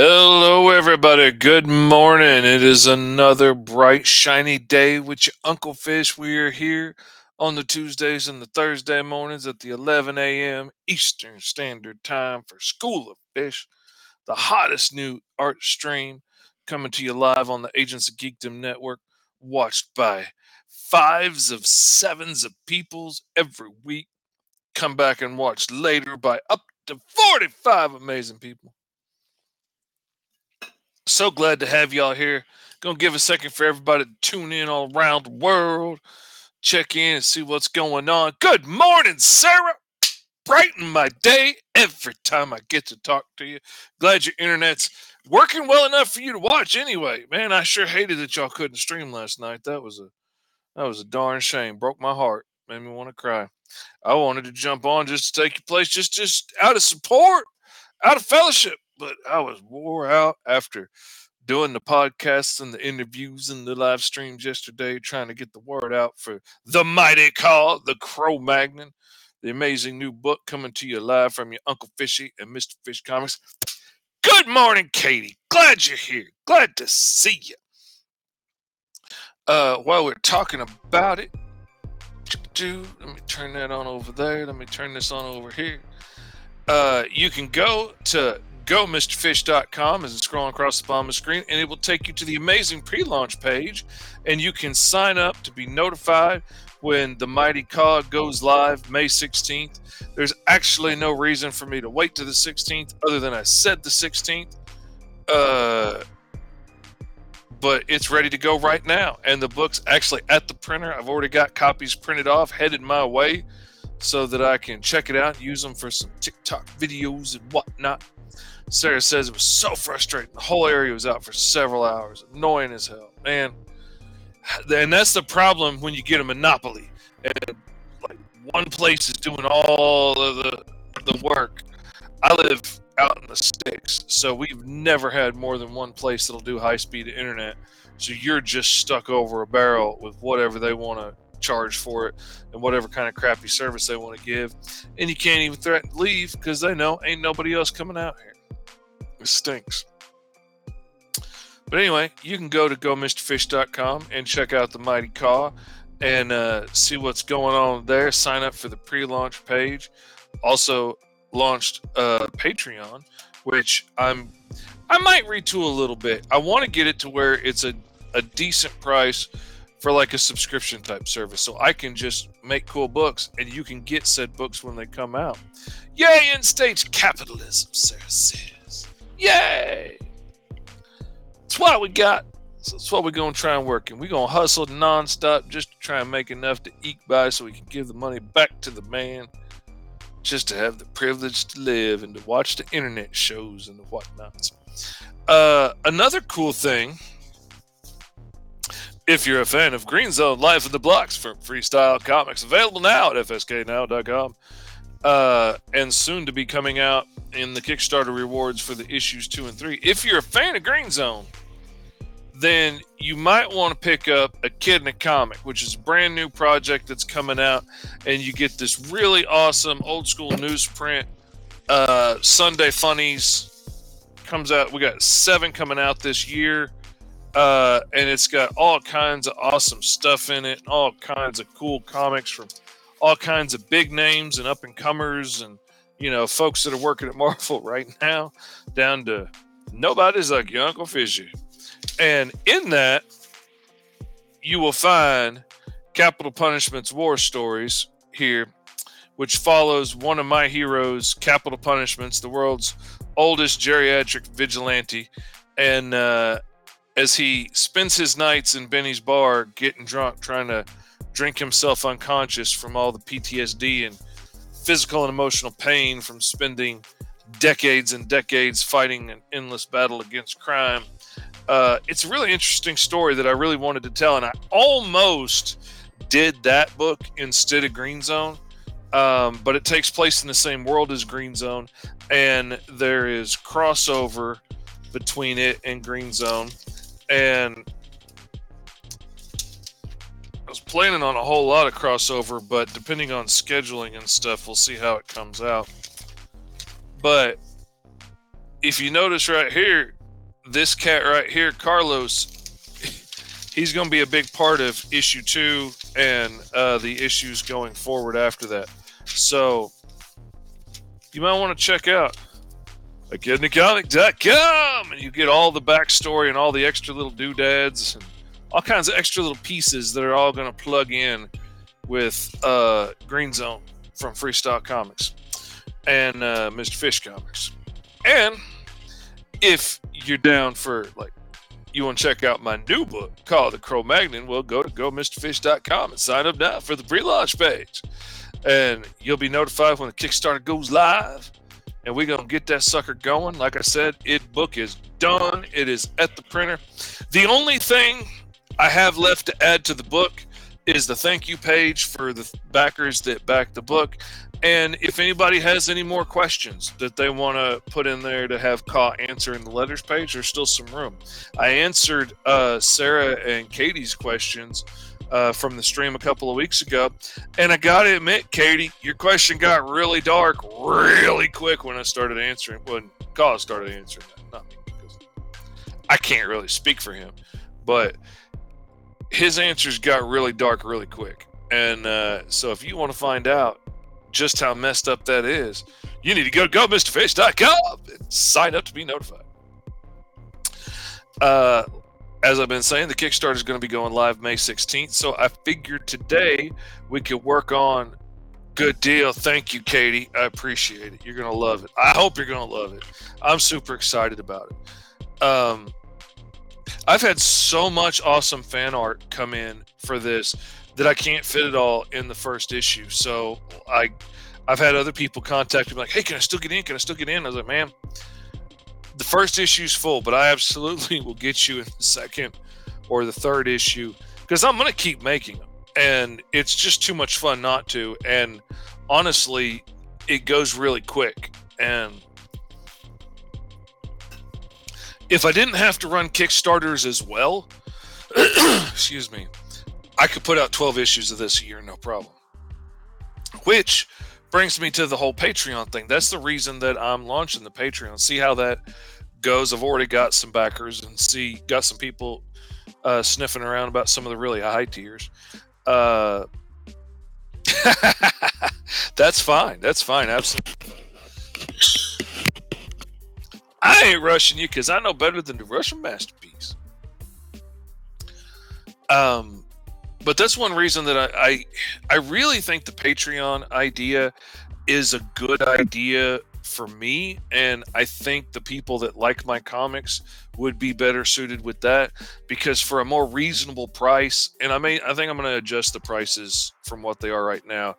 Hello, everybody. Good morning. It is another bright, shiny day with your Uncle Fish. We are here on the Tuesdays and the Thursday mornings at the 11 a.m. Eastern Standard Time for School of Fish, the hottest new art stream coming to you live on the Agents of Geekdom Network, watched by fives of sevens of peoples every week. Come back and watch later by up to 45 amazing people so glad to have y'all here. Gonna give a second for everybody to tune in all around the world, check in and see what's going on. Good morning, Sarah. Brighten my day every time I get to talk to you. Glad your internet's working well enough for you to watch anyway. Man, I sure hated that y'all couldn't stream last night. That was a that was a darn shame. Broke my heart. Made me want to cry. I wanted to jump on just to take your place, just just out of support, out of fellowship but I was wore out after doing the podcasts and the interviews and the live streams yesterday, trying to get the word out for the mighty Kaw, the Crow Magnon, the amazing new book coming to you live from your Uncle Fishy and Mr. Fish Comics. Good morning, Katie. Glad you're here. Glad to see you. Uh, while we're talking about it, let me turn that on over there. Let me turn this on over here. Uh, you can go to go mrfish.com as it's scrolling across the bottom of the screen and it will take you to the amazing pre-launch page and you can sign up to be notified when the mighty cog goes live may 16th there's actually no reason for me to wait to the 16th other than i said the 16th uh, but it's ready to go right now and the book's actually at the printer. I've already got copies printed off headed my way so that i can check it out use them for some tiktok videos and whatnot Sarah says it was so frustrating. The whole area was out for several hours, annoying as hell, man. And that's the problem when you get a monopoly, and like one place is doing all of the the work. I live out in the sticks, so we've never had more than one place that'll do high speed internet. So you're just stuck over a barrel with whatever they want to charge for it and whatever kind of crappy service they want to give. And you can't even threaten to leave because they know ain't nobody else coming out here. It stinks. But anyway, you can go to gomrfish.com and check out the Mighty Caw and uh, see what's going on there. Sign up for the pre-launch page. Also launched uh, Patreon, which I'm I might retool a little bit. I want to get it to where it's a, a decent price for like a subscription type service. So I can just make cool books and you can get said books when they come out. Yay, in stage capitalism, Sarah says. Yay! That's what we got. So that's what we're gonna try and work. And we're gonna hustle nonstop just to try and make enough to eke by so we can give the money back to the man. Just to have the privilege to live and to watch the internet shows and the whatnots. Uh, another cool thing, if you're a fan of Green Zone Life in the Blocks from Freestyle Comics, available now at fsknow.com uh, and soon to be coming out in the Kickstarter rewards for the issues two and three. If you're a fan of Green Zone, then you might want to pick up a Kid in a Comic, which is a brand new project that's coming out, and you get this really awesome old school newsprint. Uh, Sunday Funnies comes out. We got seven coming out this year. Uh, and it's got all kinds of awesome stuff in it, all kinds of cool comics from all kinds of big names and up and comers and you know folks that are working at Marvel right now, down to nobody's like your Uncle Fishy. And in that, you will find Capital Punishment's War Stories here, which follows one of my heroes, Capital Punishments, the world's oldest geriatric vigilante. And uh, as he spends his nights in Benny's bar getting drunk, trying to drink himself unconscious from all the PTSD and physical and emotional pain from spending decades and decades fighting an endless battle against crime. Uh, it's a really interesting story that I really wanted to tell, and I almost did that book instead of Green Zone. Um, but it takes place in the same world as Green Zone, and there is crossover between it and Green Zone. And I was planning on a whole lot of crossover, but depending on scheduling and stuff, we'll see how it comes out. But if you notice right here, this cat right here, Carlos, he's going to be a big part of issue two and uh, the issues going forward after that. So you might want to check out AkidneyComic.com and you get all the backstory and all the extra little doodads and all kinds of extra little pieces that are all going to plug in with uh, Green Zone from Freestyle Comics and uh, Mr. Fish Comics. And if you're down for like you want to check out my new book called The Cro-Magnon, well, go to gomrfish.com and sign up now for the pre-launch page. And you'll be notified when the Kickstarter goes live. And we're going to get that sucker going. Like I said, it book is done. It is at the printer. The only thing I have left to add to the book is the thank you page for the backers that back the book. And if anybody has any more questions that they want to put in there to have Kaw answer in the letters page, there's still some room. I answered uh, Sarah and Katie's questions uh, from the stream a couple of weeks ago. And I got to admit, Katie, your question got really dark really quick when I started answering, when Cause started answering that. Not me, because I can't really speak for him. But his answers got really dark really quick. And uh, so if you want to find out just how messed up that is, you need to go to gomrfish.com and sign up to be notified. Uh, as I've been saying, the Kickstarter is going to be going live May 16th. So I figured today we could work on good deal. Thank you, Katie. I appreciate it. You're going to love it. I hope you're going to love it. I'm super excited about it. Um, I've had so much awesome fan art come in for this that I can't fit it all in the first issue. So I, I've had other people contact me like, "Hey, can I still get in? Can I still get in?" I was like, "Man, the first issue's full, but I absolutely will get you in the second or the third issue because I'm gonna keep making them, and it's just too much fun not to. And honestly, it goes really quick and if I didn't have to run Kickstarters as well, excuse me, I could put out 12 issues of this a year, no problem. Which brings me to the whole Patreon thing. That's the reason that I'm launching the Patreon. See how that goes. I've already got some backers and see got some people uh, sniffing around about some of the really high tiers. Uh, that's fine. That's fine. Absolutely. I ain't rushing you because I know better than the Russian masterpiece. Um, but that's one reason that I, I, I really think the Patreon idea is a good idea for me, and I think the people that like my comics would be better suited with that because for a more reasonable price, and I may I think I'm going to adjust the prices from what they are right now,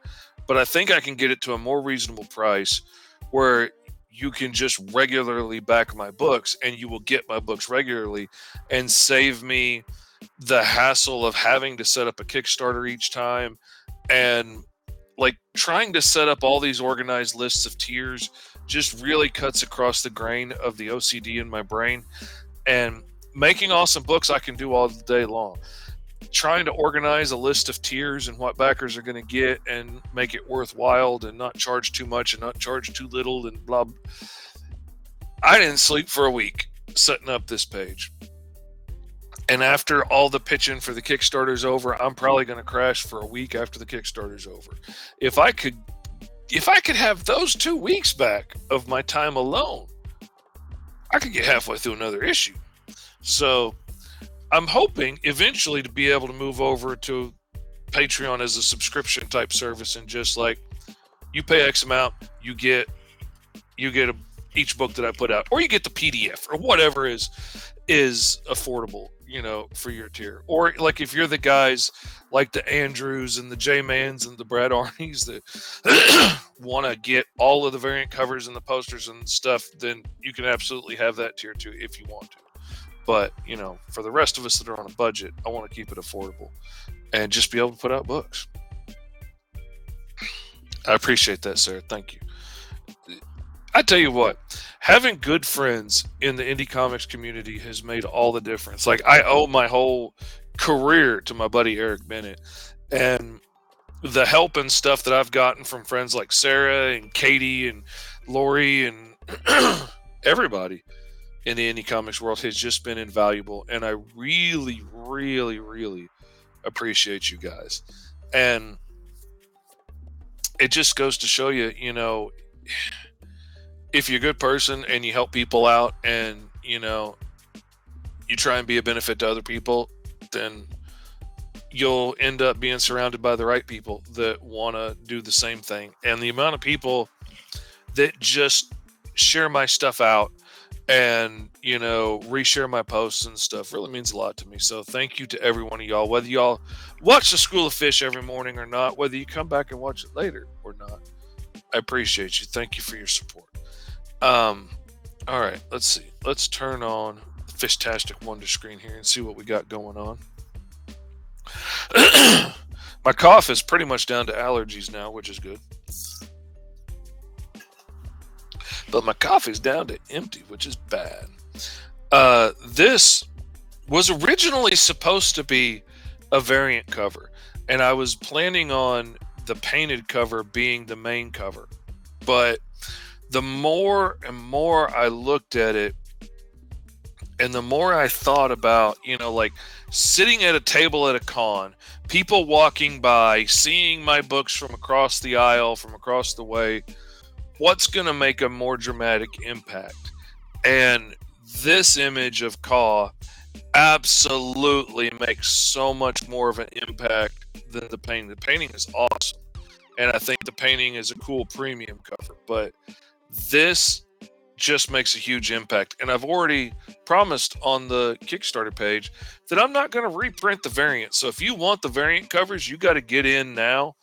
but I think I can get it to a more reasonable price where you can just regularly back my books and you will get my books regularly and save me the hassle of having to set up a Kickstarter each time and like trying to set up all these organized lists of tiers just really cuts across the grain of the OCD in my brain and making awesome books I can do all day long trying to organize a list of tiers and what backers are going to get and make it worthwhile and not charge too much and not charge too little and blah. I didn't sleep for a week setting up this page. And after all the pitching for the Kickstarter's over, I'm probably going to crash for a week after the Kickstarter's over. If I could if I could have those 2 weeks back of my time alone, I could get halfway through another issue. So, I'm hoping eventually to be able to move over to Patreon as a subscription type service and just like you pay X amount, you get you get a, each book that I put out, or you get the PDF or whatever is is affordable, you know, for your tier. Or like if you're the guys like the Andrews and the J Mans and the Brad Arneys that want to get all of the variant covers and the posters and stuff, then you can absolutely have that tier too if you want to. But you know, for the rest of us that are on a budget, I want to keep it affordable and just be able to put out books. I appreciate that, sir. Thank you. I tell you what, having good friends in the indie comics community has made all the difference. Like I owe my whole career to my buddy Eric Bennett, and the help and stuff that I've gotten from friends like Sarah and Katie and Lori and everybody in the indie comics world has just been invaluable. And I really, really, really appreciate you guys. And it just goes to show you, you know, if you're a good person and you help people out and, you know, you try and be a benefit to other people, then you'll end up being surrounded by the right people that want to do the same thing. And the amount of people that just share my stuff out and you know reshare my posts and stuff really means a lot to me. So thank you to every one of y'all whether y'all watch the school of fish every morning or not whether you come back and watch it later or not i appreciate you. Thank you for your support um all right let's see let's turn on the fishtastic wonder screen here and see what we got going on my cough is pretty much down to allergies now which is good but my coffee's down to empty, which is bad. Uh, this was originally supposed to be a variant cover, and I was planning on the painted cover being the main cover. But the more and more I looked at it, and the more I thought about, you know, like sitting at a table at a con, people walking by, seeing my books from across the aisle, from across the way, what's going to make a more dramatic impact? And this image of Kaw absolutely makes so much more of an impact than the painting. The painting is awesome. And I think the painting is a cool premium cover, but this just makes a huge impact. And I've already promised on the Kickstarter page that I'm not going to reprint the variant. So if you want the variant covers, you got to get in now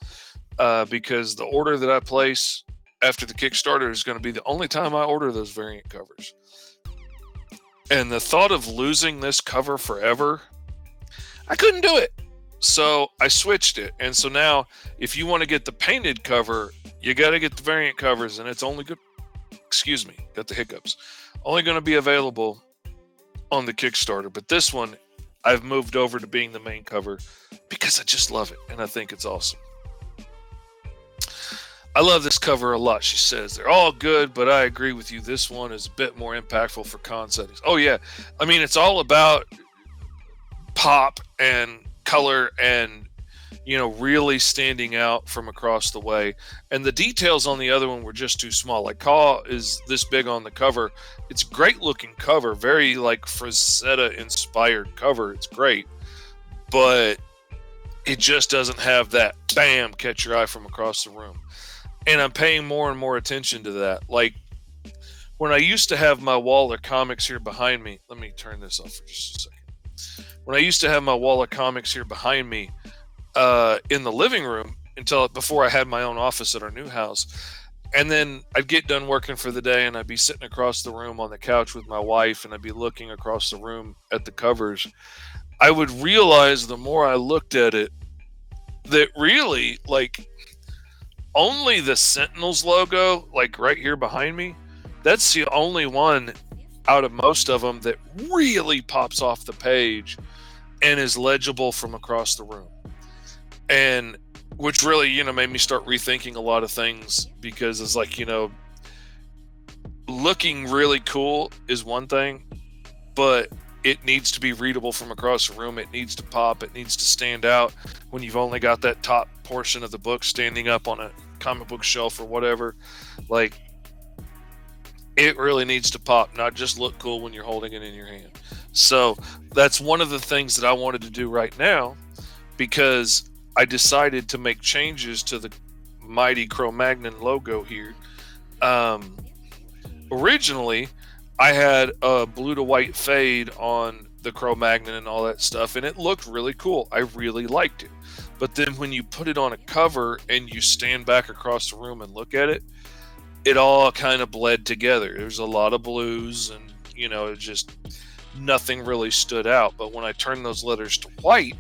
uh, because the order that I place after the Kickstarter is going to be the only time I order those variant covers. And the thought of losing this cover forever, I couldn't do it. So I switched it. And so now, if you want to get the painted cover, you got to get the variant covers. And it's only good, excuse me, got the hiccups, only going to be available on the Kickstarter. But this one, I've moved over to being the main cover because I just love it. And I think it's awesome. I love this cover a lot. She says they're all good, but I agree with you. This one is a bit more impactful for con settings. Oh yeah, I mean it's all about pop and color and you know really standing out from across the way. And the details on the other one were just too small. Like Kaw is this big on the cover. It's great looking cover, very like Frazetta inspired cover. It's great, but it just doesn't have that bam catch your eye from across the room and I'm paying more and more attention to that. Like when I used to have my wall of comics here behind me, let me turn this off for just a second. When I used to have my wall of comics here behind me uh, in the living room until before I had my own office at our new house. And then I'd get done working for the day and I'd be sitting across the room on the couch with my wife and I'd be looking across the room at the covers. I would realize the more I looked at it that really like only the Sentinels logo, like right here behind me, that's the only one out of most of them that really pops off the page and is legible from across the room. And which really, you know, made me start rethinking a lot of things because it's like, you know, looking really cool is one thing, but it needs to be readable from across the room. It needs to pop. It needs to stand out when you've only got that top portion of the book standing up on a comic book shelf or whatever. Like, it really needs to pop, not just look cool when you're holding it in your hand. So that's one of the things that I wanted to do right now because I decided to make changes to the mighty Cro-Magnon logo here. Um, originally, I had a blue to white fade on the Cro-Magnon and all that stuff, and it looked really cool. I really liked it. But then when you put it on a cover and you stand back across the room and look at it, it all kind of bled together. There's a lot of blues and, you know, it just nothing really stood out. But when I turned those letters to white,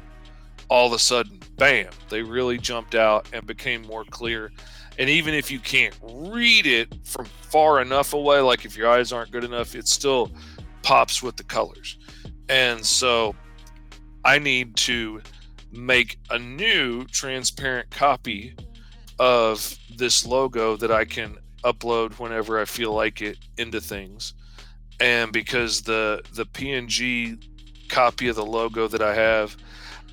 all of a sudden, bam, they really jumped out and became more clear. And even if you can't read it from far enough away, like if your eyes aren't good enough, it still pops with the colors. And so I need to make a new transparent copy of this logo that I can upload whenever I feel like it into things. And because the the PNG copy of the logo that I have,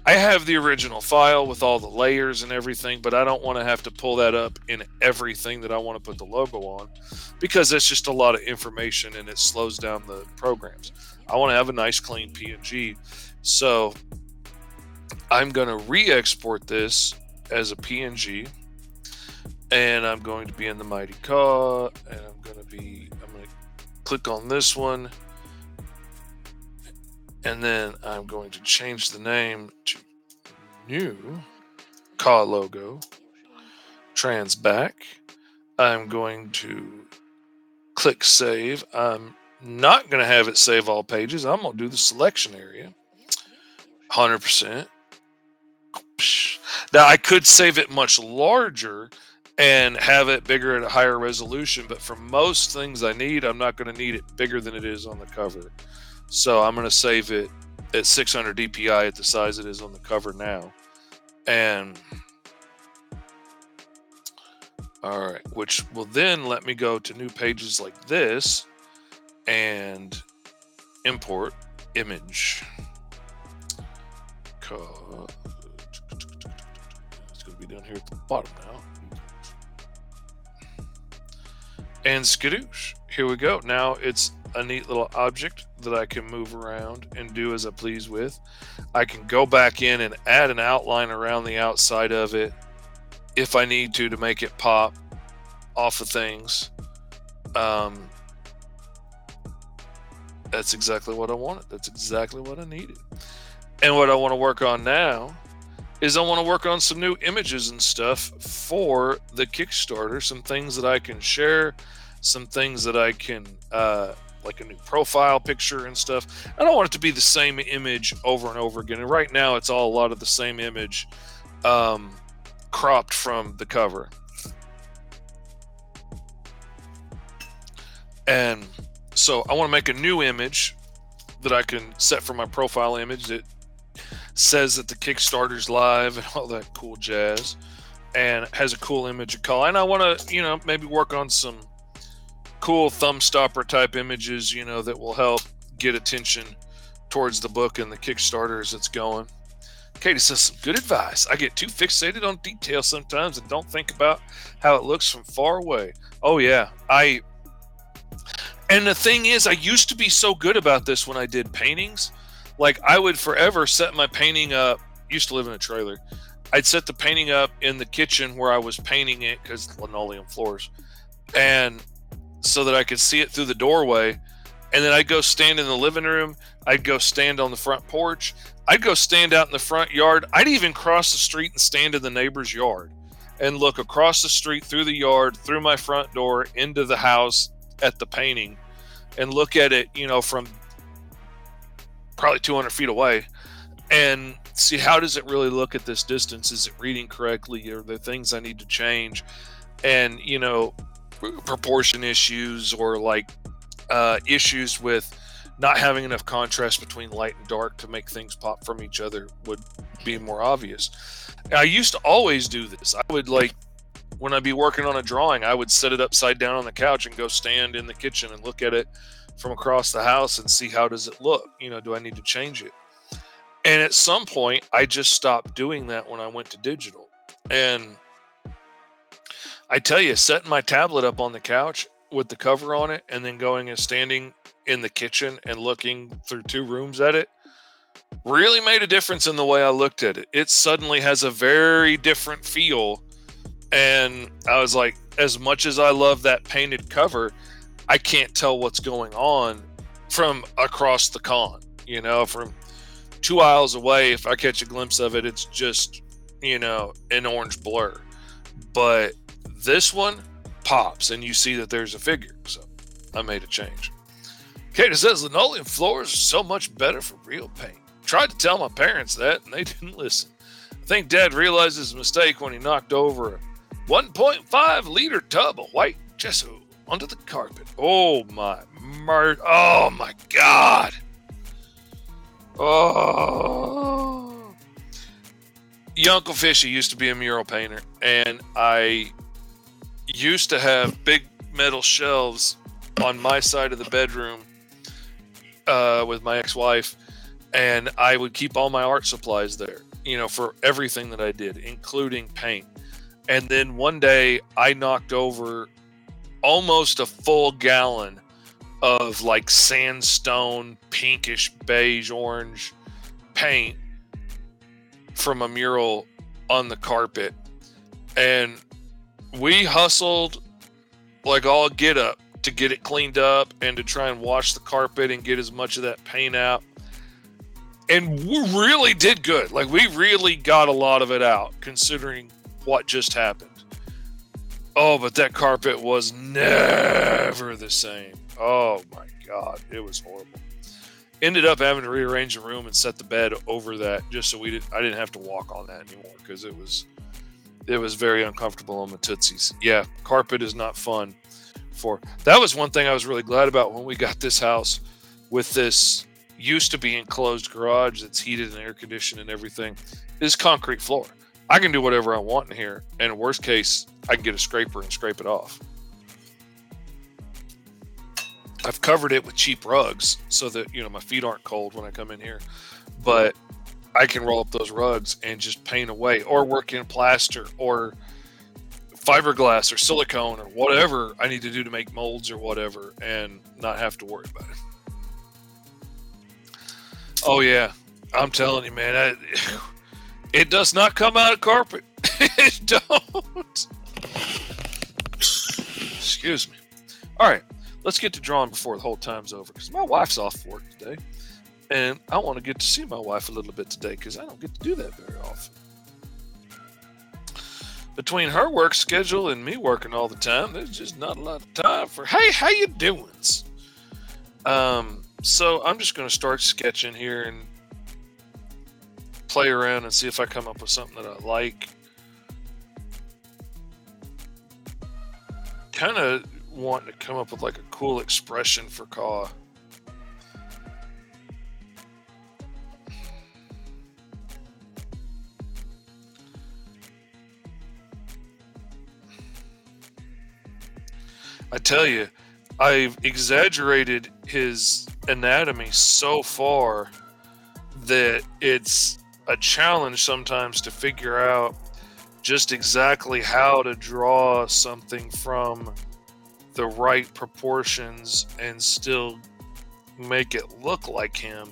I have the original file with all the layers and everything, but I don't want to have to pull that up in everything that I want to put the logo on because that's just a lot of information and it slows down the programs. I want to have a nice clean PNG. So I'm going to re export this as a PNG and I'm going to be in the Mighty Caw and I'm going to be, I'm going to click on this one and then I'm going to change the name to new Kaw logo trans back. I'm going to click save. I'm not going to have it save all pages. I'm going to do the selection area 100%. Now, I could save it much larger and have it bigger at a higher resolution, but for most things I need, I'm not going to need it bigger than it is on the cover. So I'm going to save it at 600 DPI at the size it is on the cover now. And all right, which will then let me go to new pages like this and import image. It's going to be down here at the bottom now. And skadoosh. Here we go. Now it's a neat little object that I can move around and do as I please with. I can go back in and add an outline around the outside of it if I need to to make it pop off of things. Um, that's exactly what I wanted. That's exactly what I needed. And what I want to work on now is I want to work on some new images and stuff for the Kickstarter, some things that I can share, some things that I can uh, like a new profile picture and stuff. I don't want it to be the same image over and over again. And right now, it's all a lot of the same image um, cropped from the cover. And so I want to make a new image that I can set for my profile image that says that the Kickstarter's live and all that cool jazz and has a cool image of color. And I want to, you know, maybe work on some cool thumb stopper type images, you know, that will help get attention towards the book and the Kickstarter as it's going. Katie says some good advice. I get too fixated on detail sometimes and don't think about how it looks from far away. Oh yeah, I. And the thing is, I used to be so good about this when I did paintings. Like I would forever set my painting up. Used to live in a trailer. I'd set the painting up in the kitchen where I was painting it because linoleum floors, and so that I could see it through the doorway. And then I'd go stand in the living room. I'd go stand on the front porch. I'd go stand out in the front yard. I'd even cross the street and stand in the neighbor's yard and look across the street through the yard, through my front door, into the house at the painting and look at it, you know, from probably 200 feet away and see how does it really look at this distance? Is it reading correctly? Are there things I need to change? And, you know, proportion issues or like uh, issues with not having enough contrast between light and dark to make things pop from each other would be more obvious. I used to always do this. I would like when I'd be working on a drawing, I would set it upside down on the couch and go stand in the kitchen and look at it from across the house and see how does it look. You know, do I need to change it? And at some point, I just stopped doing that when I went to digital. And I tell you, setting my tablet up on the couch with the cover on it and then going and standing in the kitchen and looking through two rooms at it really made a difference in the way I looked at it. It suddenly has a very different feel. And I was like, as much as I love that painted cover, I can't tell what's going on from across the con. You know, from two aisles away, if I catch a glimpse of it, it's just, you know, an orange blur. But this one pops and you see that there's a figure. So I made a change. Kate says linoleum floors are so much better for real paint. Tried to tell my parents that and they didn't listen. I think dad realized his mistake when he knocked over a 1.5 liter tub of white gesso onto the carpet. Oh my murd! Oh my god! Oh. Uncle Fishy used to be a mural painter, and I used to have big metal shelves on my side of the bedroom uh, with my ex-wife, and I would keep all my art supplies there. You know, for everything that I did, including paint. And then one day, I knocked over almost a full gallon of like sandstone, pinkish, beige, orange paint from a mural on the carpet. And we hustled like all get up to get it cleaned up and to try and wash the carpet and get as much of that paint out. And we really did good. Like we really got a lot of it out considering what just happened. Oh, but that carpet was never the same. Oh my god, it was horrible. Ended up having to rearrange the room and set the bed over that just so we didn't I didn't have to walk on that anymore because it was it was very uncomfortable on my tootsies. Yeah, carpet is not fun for. That was one thing I was really glad about when we got this house with this used to be enclosed garage that's heated and air conditioned and everything is concrete floor. I can do whatever I want in here, and worst case, I can get a scraper and scrape it off. I've covered it with cheap rugs so that you know my feet aren't cold when I come in here, but I can roll up those rugs and just paint away, or work in plaster, or fiberglass, or silicone, or whatever I need to do to make molds or whatever, and not have to worry about it. Oh yeah, I'm telling you, man, I, it does not come out of carpet. it don't. Excuse me. All right let's get to drawing before the whole time's over because my wife's off work today. And I want to get to see my wife a little bit today because I don't get to do that very often. Between her work schedule and me working all the time, there's just not a lot of time for hey, how you doing? Um, so I'm just going to start sketching here and play around and see if I come up with something that I like. Kind of wanting to come up with like a cool expression for Kaw. I tell you, I've exaggerated his anatomy so far that it's a challenge sometimes to figure out just exactly how to draw something from the right proportions and still make it look like him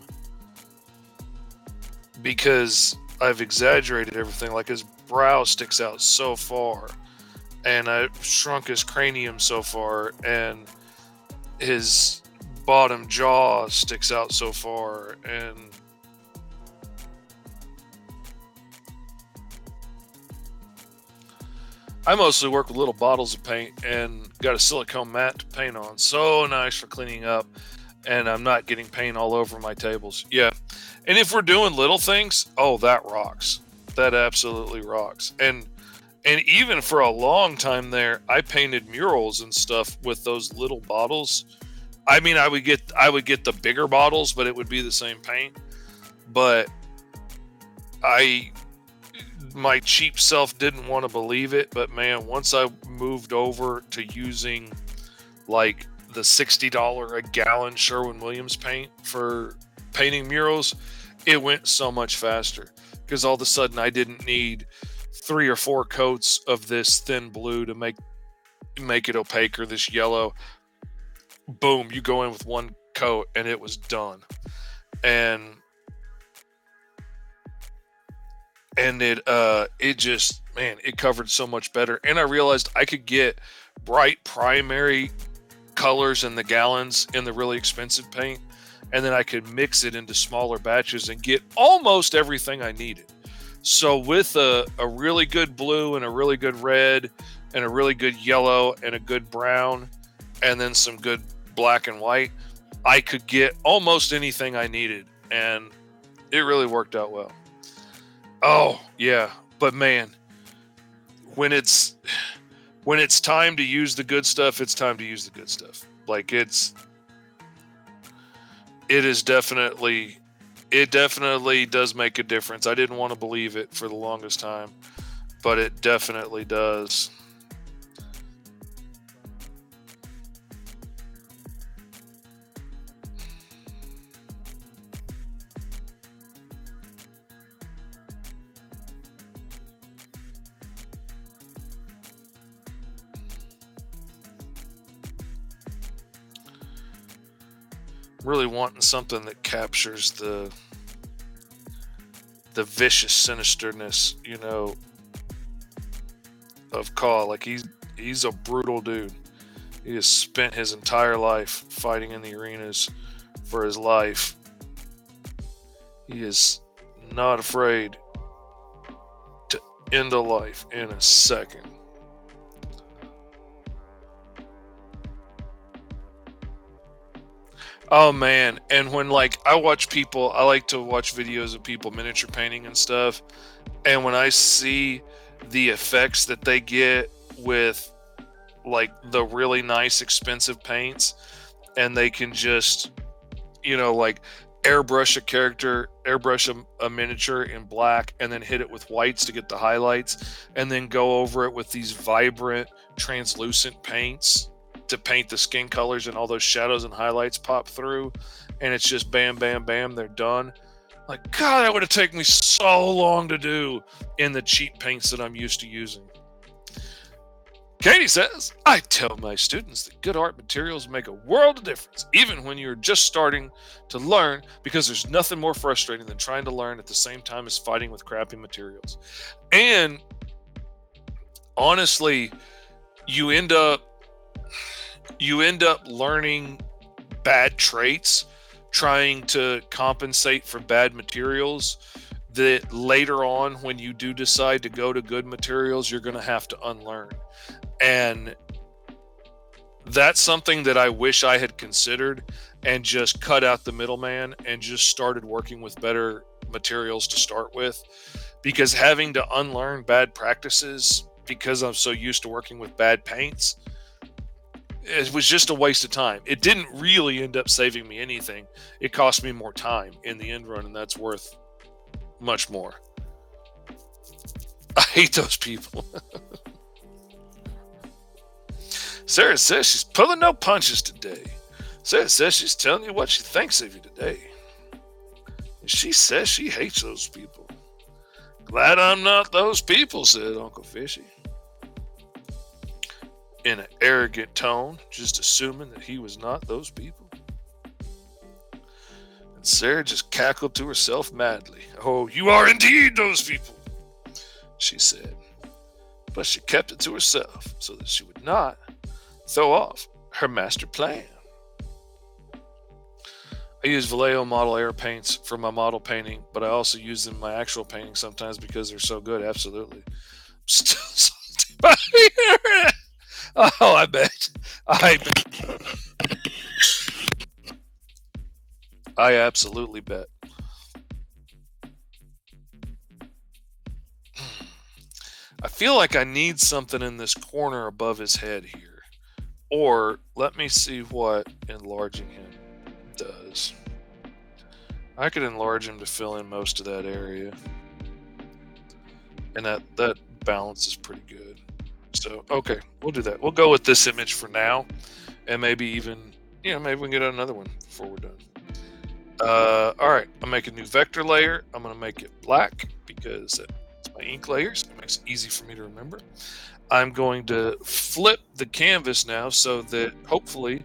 because I've exaggerated everything. Like his brow sticks out so far, and I've shrunk his cranium so far, and his bottom jaw sticks out so far, and I mostly work with little bottles of paint and got a silicone mat to paint on. So nice for cleaning up, and I'm not getting paint all over my tables. Yeah, and if we're doing little things, oh, that rocks. That absolutely rocks. And and even for a long time there, I painted murals and stuff with those little bottles. I mean, I would get I would get the bigger bottles, but it would be the same paint. But I my cheap self didn't want to believe it, but man, once I moved over to using like the $60 a gallon Sherwin Williams paint for painting murals, it went so much faster because all of a sudden I didn't need three or four coats of this thin blue to make make it opaque or this yellow. Boom, you go in with one coat and it was done. And and it uh it just man it covered so much better and i realized i could get bright primary colors in the gallons in the really expensive paint and then i could mix it into smaller batches and get almost everything i needed so with a, a really good blue and a really good red and a really good yellow and a good brown and then some good black and white i could get almost anything i needed and it really worked out well Oh yeah, but man, when it's when it's time to use the good stuff, it's time to use the good stuff. Like it's it is definitely it definitely does make a difference. I didn't want to believe it for the longest time, but it definitely does. really wanting something that captures the the vicious sinisterness, you know, of Kaw. Like he's he's a brutal dude. He has spent his entire life fighting in the arenas for his life. He is not afraid to end a life in a second. Oh man, and when like I watch people, I like to watch videos of people miniature painting and stuff, and when I see the effects that they get with like the really nice expensive paints and they can just you know like airbrush a character airbrush a, a, miniature in black and then hit it with whites to get the highlights and then go over it with these vibrant translucent paints to paint the skin colors and all those shadows and highlights pop through and it's just bam bam bam they're done like god that would have taken me so long to do in the cheap paints that i'm used to using Katie says, I tell my students that good art materials make a world of difference, even when you're just starting to learn, because there's nothing more frustrating than trying to learn at the same time as fighting with crappy materials. And honestly, you end up you end up learning bad traits trying to compensate for bad materials that later on when you do decide to go to good materials you're going to have to unlearn and that's something that I wish I had considered and just cut out the middleman and just started working with better materials to start with. Because having to unlearn bad practices because I'm so used to working with bad paints, it was just a waste of time. It didn't really end up saving me anything. It cost me more time in the end run, and that's worth much more. I hate those people. Sarah says she's pulling no punches today. Sarah says she's telling you what she thinks of you today. And she says she hates those people. Glad I'm not those people, said Uncle Fishy. In an arrogant tone, just assuming that he was not those people. And Sarah just cackled to herself madly. Oh, you are indeed those people, she said. But she kept it to herself so that she would not throw off her master plan. I use Vallejo model air paints for my model painting, but I also use them in my actual painting sometimes because they're so good. Absolutely. Still Oh, I bet. I bet. I absolutely bet. I feel like I need something in this corner above his head here. Or let me see what enlarging him does. I could enlarge him to fill in most of that area. And that, that balance is pretty good. So, okay, we'll do that. We'll go with this image for now. And maybe even, you know, maybe we can get another one before we're done. Uh, all right, I'm making a new vector layer. I'm to make it black because it's my ink layers. It makes it easy for me to remember. I'm going to flip the canvas now so that hopefully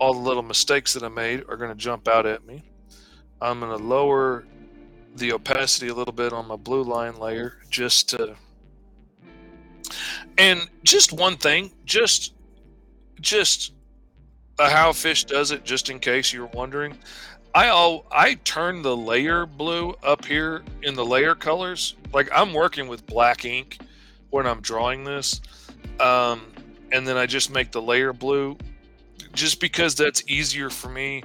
all the little mistakes that I made are going to jump out at me. I'm going to lower the opacity a little bit on my blue line layer just to and just one thing just just how fish does it just in case you're wondering i all i turn the layer blue up here in the layer colors like i'm working with black ink when I'm drawing this. Um, and then I just make the layer blue just because that's easier for me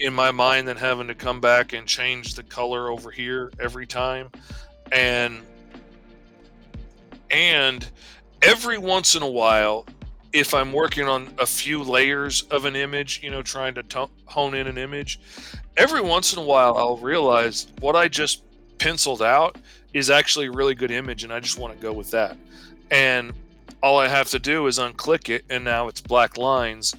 in my mind than having to come back and change the color over here every time. And and every once in a while if I'm working on a few layers of an image, you know, trying to t- hone in an image, every once in a while I'll realize what I just penciled out is actually a really good image and I just want to go with that. And all I have to do is unclick it and now it's black lines,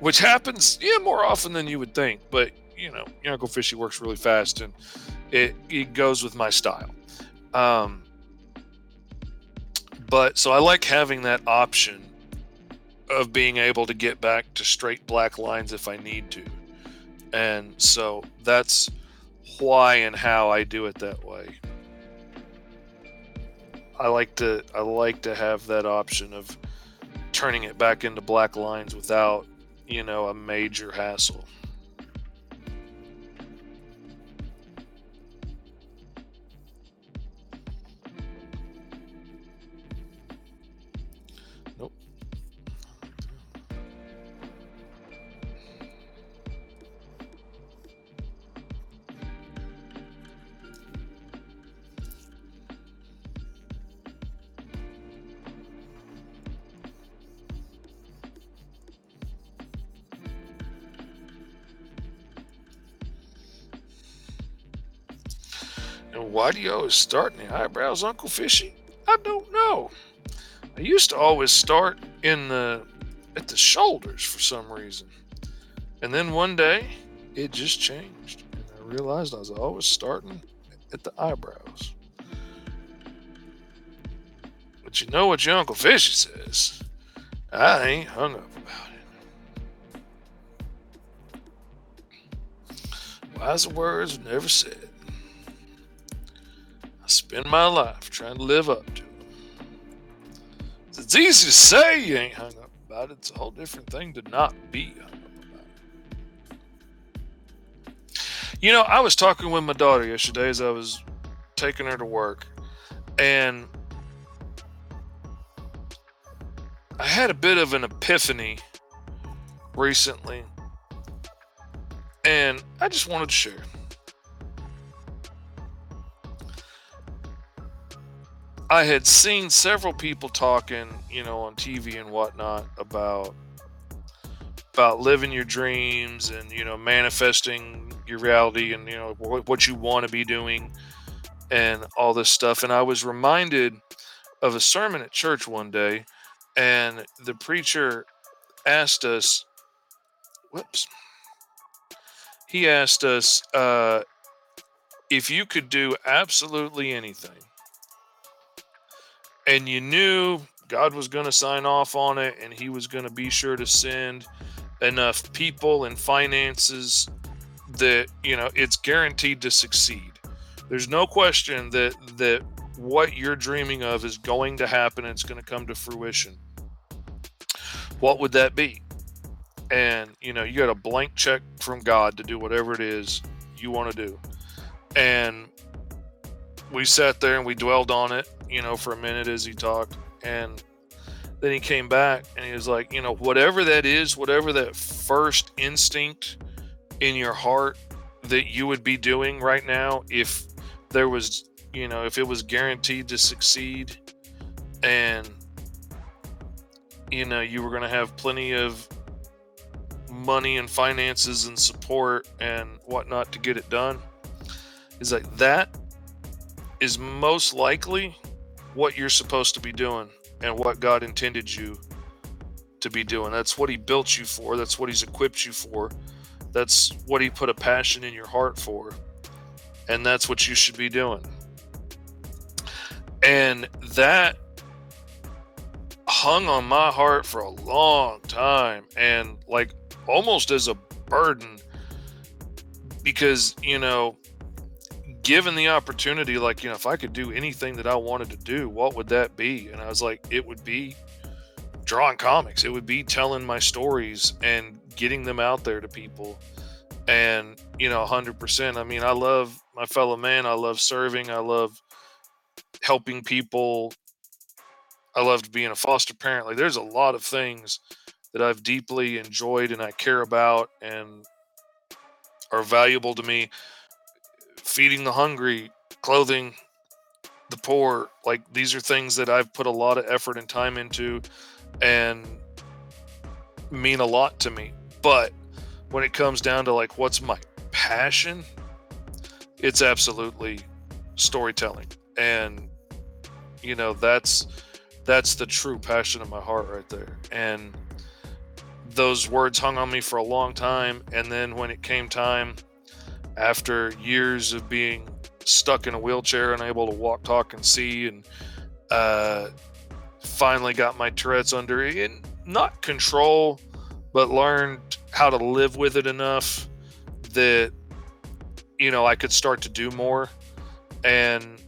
which happens yeah more often than you would think. But you know, Uncle Fishy works really fast and it it goes with my style. Um, but so I like having that option of being able to get back to straight black lines if I need to. And so that's why and how I do it that way. I like to I like to have that option of turning it back into black lines without, you know, a major hassle. And why do you always start in the eyebrows, Uncle Fishy? I don't know. I used to always start in the at the shoulders for some reason. And then one day it just changed. And I realized I was always starting at the eyebrows. But you know what your Uncle Fishy says. I ain't hung up about it. Wise words never said. Spend my life trying to live up to. It's easy to say you ain't hung up about it. It's a whole different thing to not be hung up about. You know, I was talking with my daughter yesterday as I was taking her to work, and I had a bit of an epiphany recently, and I just wanted to share. I had seen several people talking, you know, on TV and whatnot about about living your dreams and you know manifesting your reality and you know what, what you want to be doing and all this stuff. And I was reminded of a sermon at church one day, and the preacher asked us, "Whoops." He asked us uh, if you could do absolutely anything and you knew God was going to sign off on it and he was going to be sure to send enough people and finances that you know it's guaranteed to succeed. There's no question that that what you're dreaming of is going to happen and it's going to come to fruition. What would that be? And you know you got a blank check from god to do whatever it is you want to do. And we sat there and we dwelled on it you know, for a minute as he talked. And then he came back and he was like, you know, whatever that is, whatever that first instinct in your heart that you would be doing right now, if there was, you know, if it was guaranteed to succeed and, you know, you were going to have plenty of money and finances and support and whatnot to get it done, is like that is most likely what you're supposed to be doing and what God intended you to be doing. That's what He built you for. That's what He's equipped you for. That's what He put a passion in your heart for. And that's what you should be doing. And that hung on my heart for a long time and like almost as a burden because, you know, given the opportunity, like, you know, if I could do anything that I wanted to do, what would that be? And I was like, it would be drawing comics. It would be telling my stories and getting them out there to people. And, you know, 100%. I mean, I love my fellow man. I love serving. I love helping people. I loved being a foster parent. Like, there's a lot of things that I've deeply enjoyed and I care about and are valuable to me feeding the hungry, clothing the poor. Like these are things that I've put a lot of effort and time into and mean a lot to me. But when it comes down to like what's my passion, it's absolutely storytelling. And you know, that's that's the true passion of my heart right there. And those words hung on me for a long time and then when it came time after years of being stuck in a wheelchair, unable to walk, talk, and see, and uh, finally got my Tourette's under in not control, but learned how to live with it enough that you know I could start to do more, and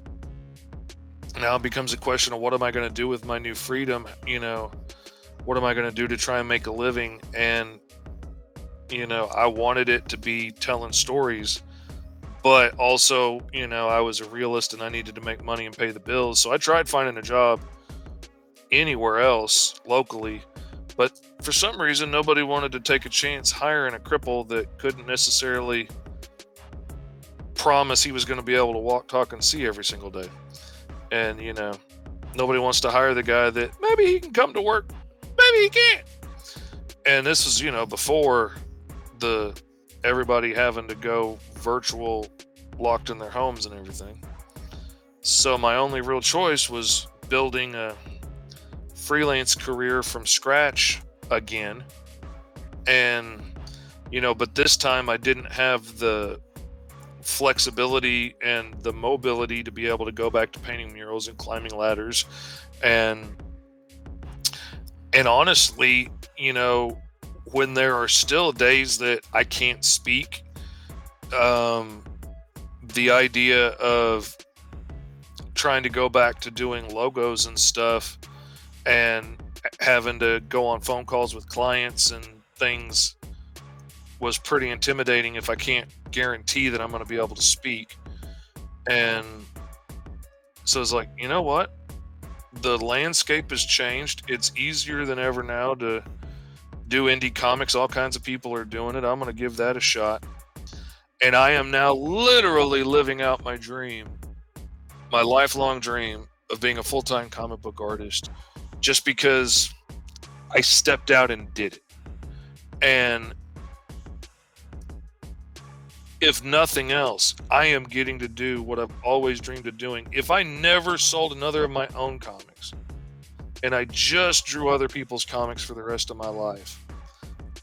now it becomes a question of what am I going to do with my new freedom? You know, what am I going to do to try and make a living? And you know, I wanted it to be telling stories, but also, you know, I was a realist and I needed to make money and pay the bills. So I tried finding a job anywhere else locally, but for some reason, nobody wanted to take a chance hiring a cripple that couldn't necessarily promise he was going to be able to walk, talk, and see every single day. And, you know, nobody wants to hire the guy that maybe he can come to work, maybe he can't. And this was, you know, before the everybody having to go virtual, locked in their homes and everything. So my only real choice was building a freelance career from scratch again. And, you know, but this time I didn't have the flexibility and the mobility to be able to go back to painting murals and climbing ladders and and honestly you know when there are still days that i can't speak um the idea of trying to go back to doing logos and stuff and having to go on phone calls with clients and things was pretty intimidating if I can't guarantee that I'm going to be able to speak. And so it's like, you know what? The landscape has changed. It's easier than ever now to do indie comics. All kinds of people are doing it. I'm going to give that a shot. And I am now literally living out my dream, my lifelong dream of being a full time comic book artist just because I stepped out and did it. And if nothing else, I am getting to do what I've always dreamed of doing. If I never sold another of my own comics and I just drew other people's comics for the rest of my life,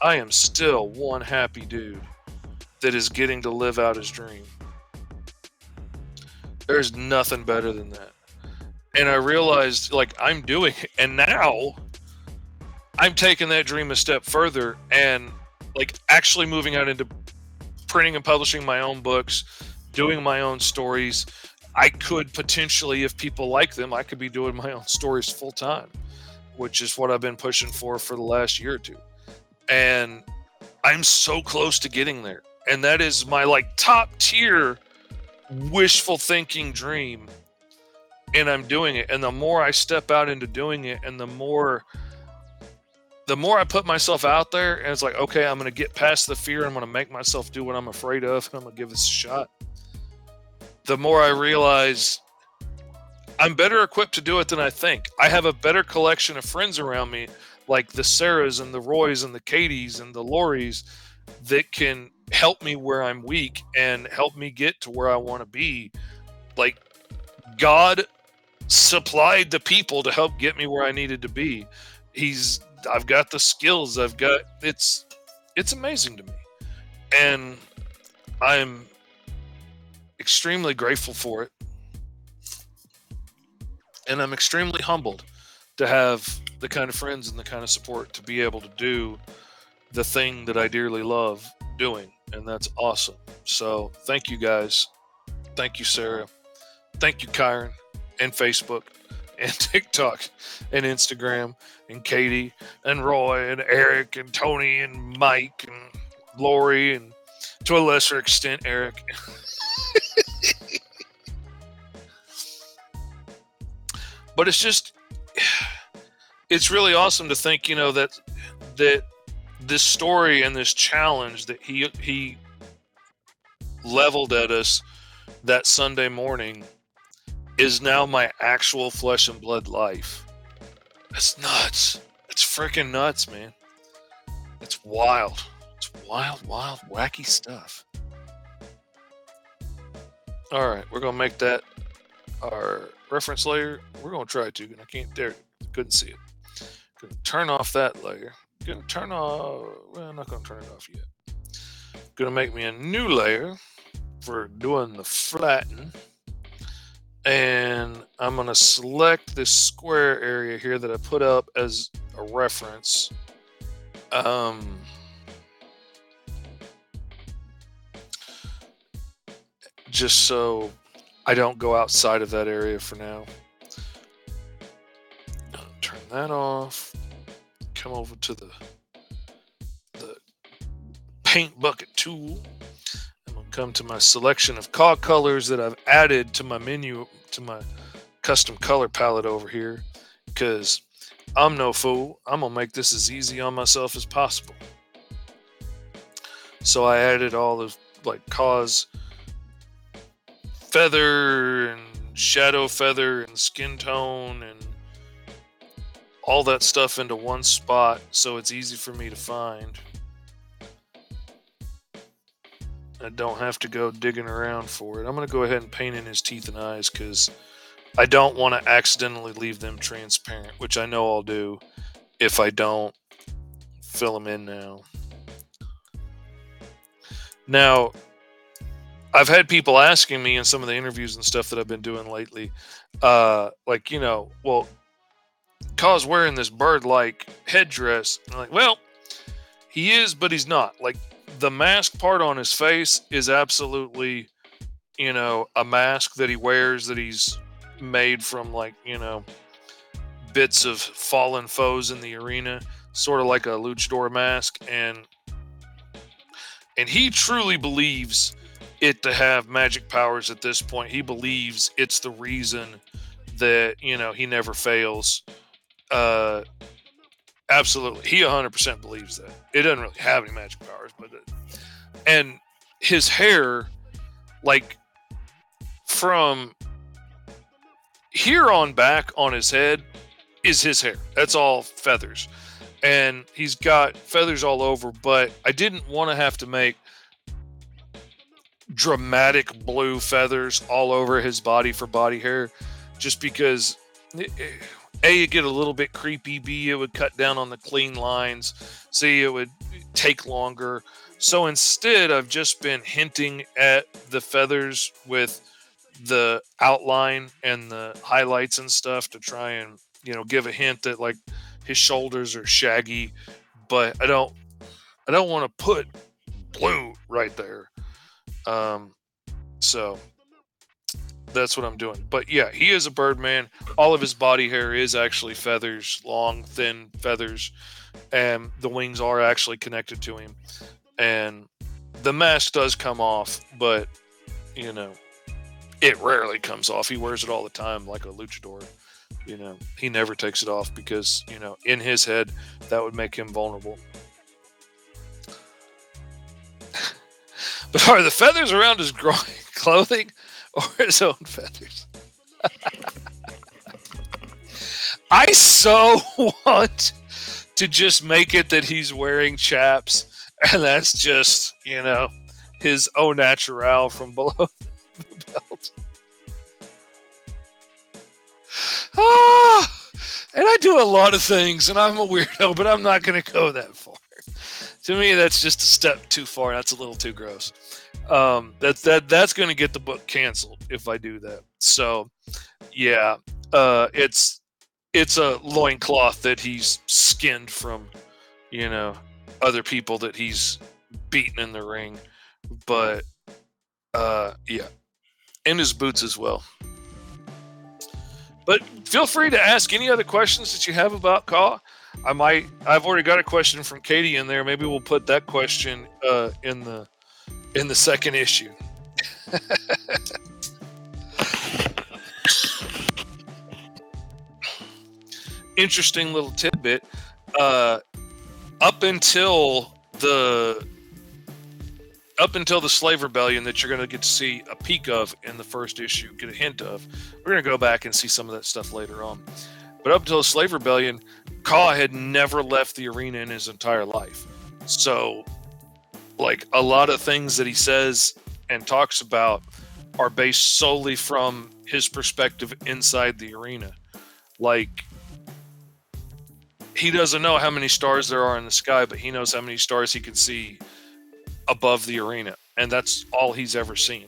I am still one happy dude that is getting to live out his dream. There's nothing better than that. And I realized, like, I'm doing it. And now I'm taking that dream a step further and, like, actually moving out into printing and publishing my own books, doing my own stories. I could potentially, if people like them, I could be doing my own stories full time, which is what I've been pushing for for the last year or two. And I'm so close to getting there. And that is my like top tier wishful thinking dream. And I'm doing it. And the more I step out into doing it and the more the more I put myself out there, and it's like, okay, I'm going to get past the fear. I'm to make myself do what I'm afraid of. I'm going to give this a shot. The more I realize I'm better equipped to do it than I think. I have a better collection of friends around me, like the Sarahs and the Roys and the Katies and the Loris, that can help me where I'm weak and help me get to where I want to be. Like, God supplied the people to help get me where I needed to be. He's I've got the skills. I've got it's it's amazing to me, and I'm extremely grateful for it, and I'm extremely humbled to have the kind of friends and the kind of support to be able to do the thing that I dearly love doing, and that's awesome. So thank you guys, thank you Sarah, thank you Kyron, and Facebook and TikTok and Instagram and Katie and Roy and Eric and Tony and Mike and Lori and to a lesser extent Eric. but it's just it's really awesome to think, you know, that that this story and this challenge that he he leveled at us that Sunday morning is now my actual flesh and blood life. That's nuts. It's freaking nuts, man. It's wild. It's wild, wild, wacky stuff. All right, we're gonna make that our reference layer. We're gonna try to, and I can't dare. Couldn't see it. Gonna turn off that layer. Gonna turn off. Well, I'm not gonna turn it off yet. Gonna make me a new layer for doing the flatten and I'm to select this square area here that I put up as a reference. Um, just so I don't go outside of that area for now. Turn that off. Come over to the the paint bucket tool. I'm gonna come to my selection of Kaw colors that I've added to my menu to my custom color palette over here because I'm no fool. I'm gonna make this as easy on myself as possible. So I added all the like Kaw's feather and shadow feather and skin tone and all that stuff into one spot so it's easy for me to find. I don't have to go digging around for it. I'm going to go ahead and paint in his teeth and eyes because I don't want to accidentally leave them transparent, which I know I'll do if I don't fill them in now. Now, I've had people asking me in some of the interviews and stuff that I've been doing lately, uh, like, you know, well, Kaw's wearing this bird like headdress. I'm like, well, he is, but he's not. Like, the mask part on his face is absolutely, you know, a mask that he wears that he's made from, like, you know, bits of fallen foes in the arena, sort of like a luchador mask. And and he truly believes it to have magic powers at this point. He believes it's the reason that you know he never fails. Uh, absolutely, he 100% believes that. It doesn't really have any magic powers, but it, and his hair, like from here on back on his head, is his hair. That's all feathers. And he's got feathers all over, but I didn't want to have to make dramatic blue feathers all over his body for body hair just because a it get a little bit creepy b it would cut down on the clean lines c it would take longer. So instead i've just been hinting at the feathers with the outline and the highlights and stuff to try and you know give a hint that like his shoulders are shaggy but i don't i don't want to put blue right there um, so that's what I'm doing. But yeah, he is a Birdman. All of his body hair is actually feathers, long, thin feathers, and the wings are actually connected to him. And the mask does come off, but you know, it rarely comes off. He wears it all the time, like a luchador. You know, he never takes it off because you know, in his head, that would make him vulnerable. But are the feathers around his clothing or his own feathers? I so want to just make it that he's wearing chaps and that's just, you know, his au natural from below the belt. Ah, and I do a lot of things and I'm a weirdo, but I'm not going to go that far to me, that's just a step too far. That's a little too gross. Um, that's that that's going to get the book canceled if I do that. So, yeah, uh, it's it's a loincloth that he's skinned from, you know, other people that he's beaten in the ring. But uh, yeah, and his boots as well. But feel free to ask any other questions that you have about Kaw. I might. I've already got a question from Katie in there. Maybe we'll put that question uh, in the in the second issue. Interesting little tidbit. Uh, up until the up until the slave rebellion that you're going to get to see a peek of in the first issue, get a hint of. We're going to go back and see some of that stuff later on. But up until the slave rebellion, Kaw had never left the arena in his entire life. So, like a lot of things that he says and talks about are based solely from his perspective inside the arena. Like, he doesn't know how many stars there are in the sky, but he knows how many stars he can see above the arena. And that's all he's ever seen.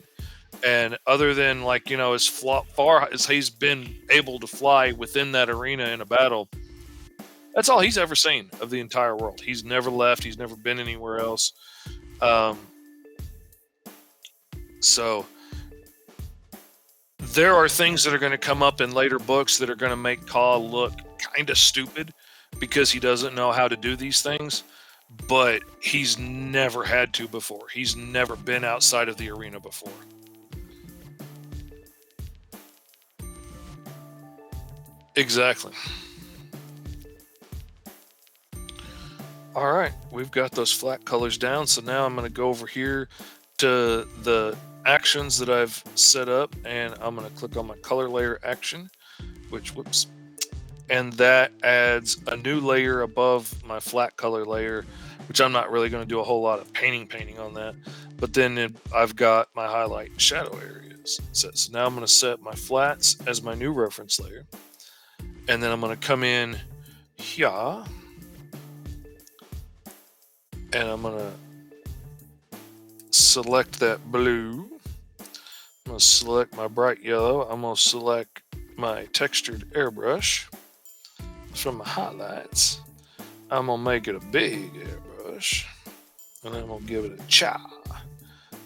And other than, like, you know, as far as he's been able to fly within that arena in a battle, that's all he's ever seen of the entire world. He's never left. He's never been anywhere else. Um, so, there are things that are going to come up in later books that are going to make Kaw look kind of stupid because he doesn't know how to do these things, but he's never had to before. He's never been outside of the arena before. Exactly. All right, we've got those flat colors down. So now I'm going to go over here to the actions that I've set up and I'm going to click on my color layer action, which, whoops, and that adds a new layer above my flat color layer, which I'm not really going to do a whole lot of painting painting on that. But then it, I've got my highlight and shadow areas. So, so now I'm going to set my flats as my new reference layer. And then I'm going to come in here and I'm gonna select that blue. I'm gonna select my bright yellow. I'm gonna select my textured airbrush from my highlights. I'm gonna make it a big airbrush, and I'm gonna give it a cha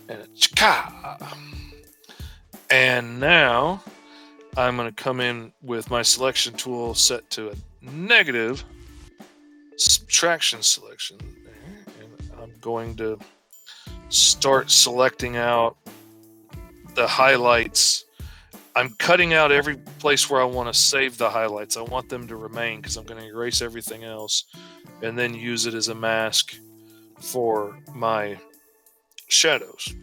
and a cha. And now I'm gonna come in with my selection tool set to a negative subtraction selection going to start selecting out the highlights. I'm cutting out every place where I want to save the highlights. I want them to remain because I'm going to erase everything else and then use it as a mask for my shadows.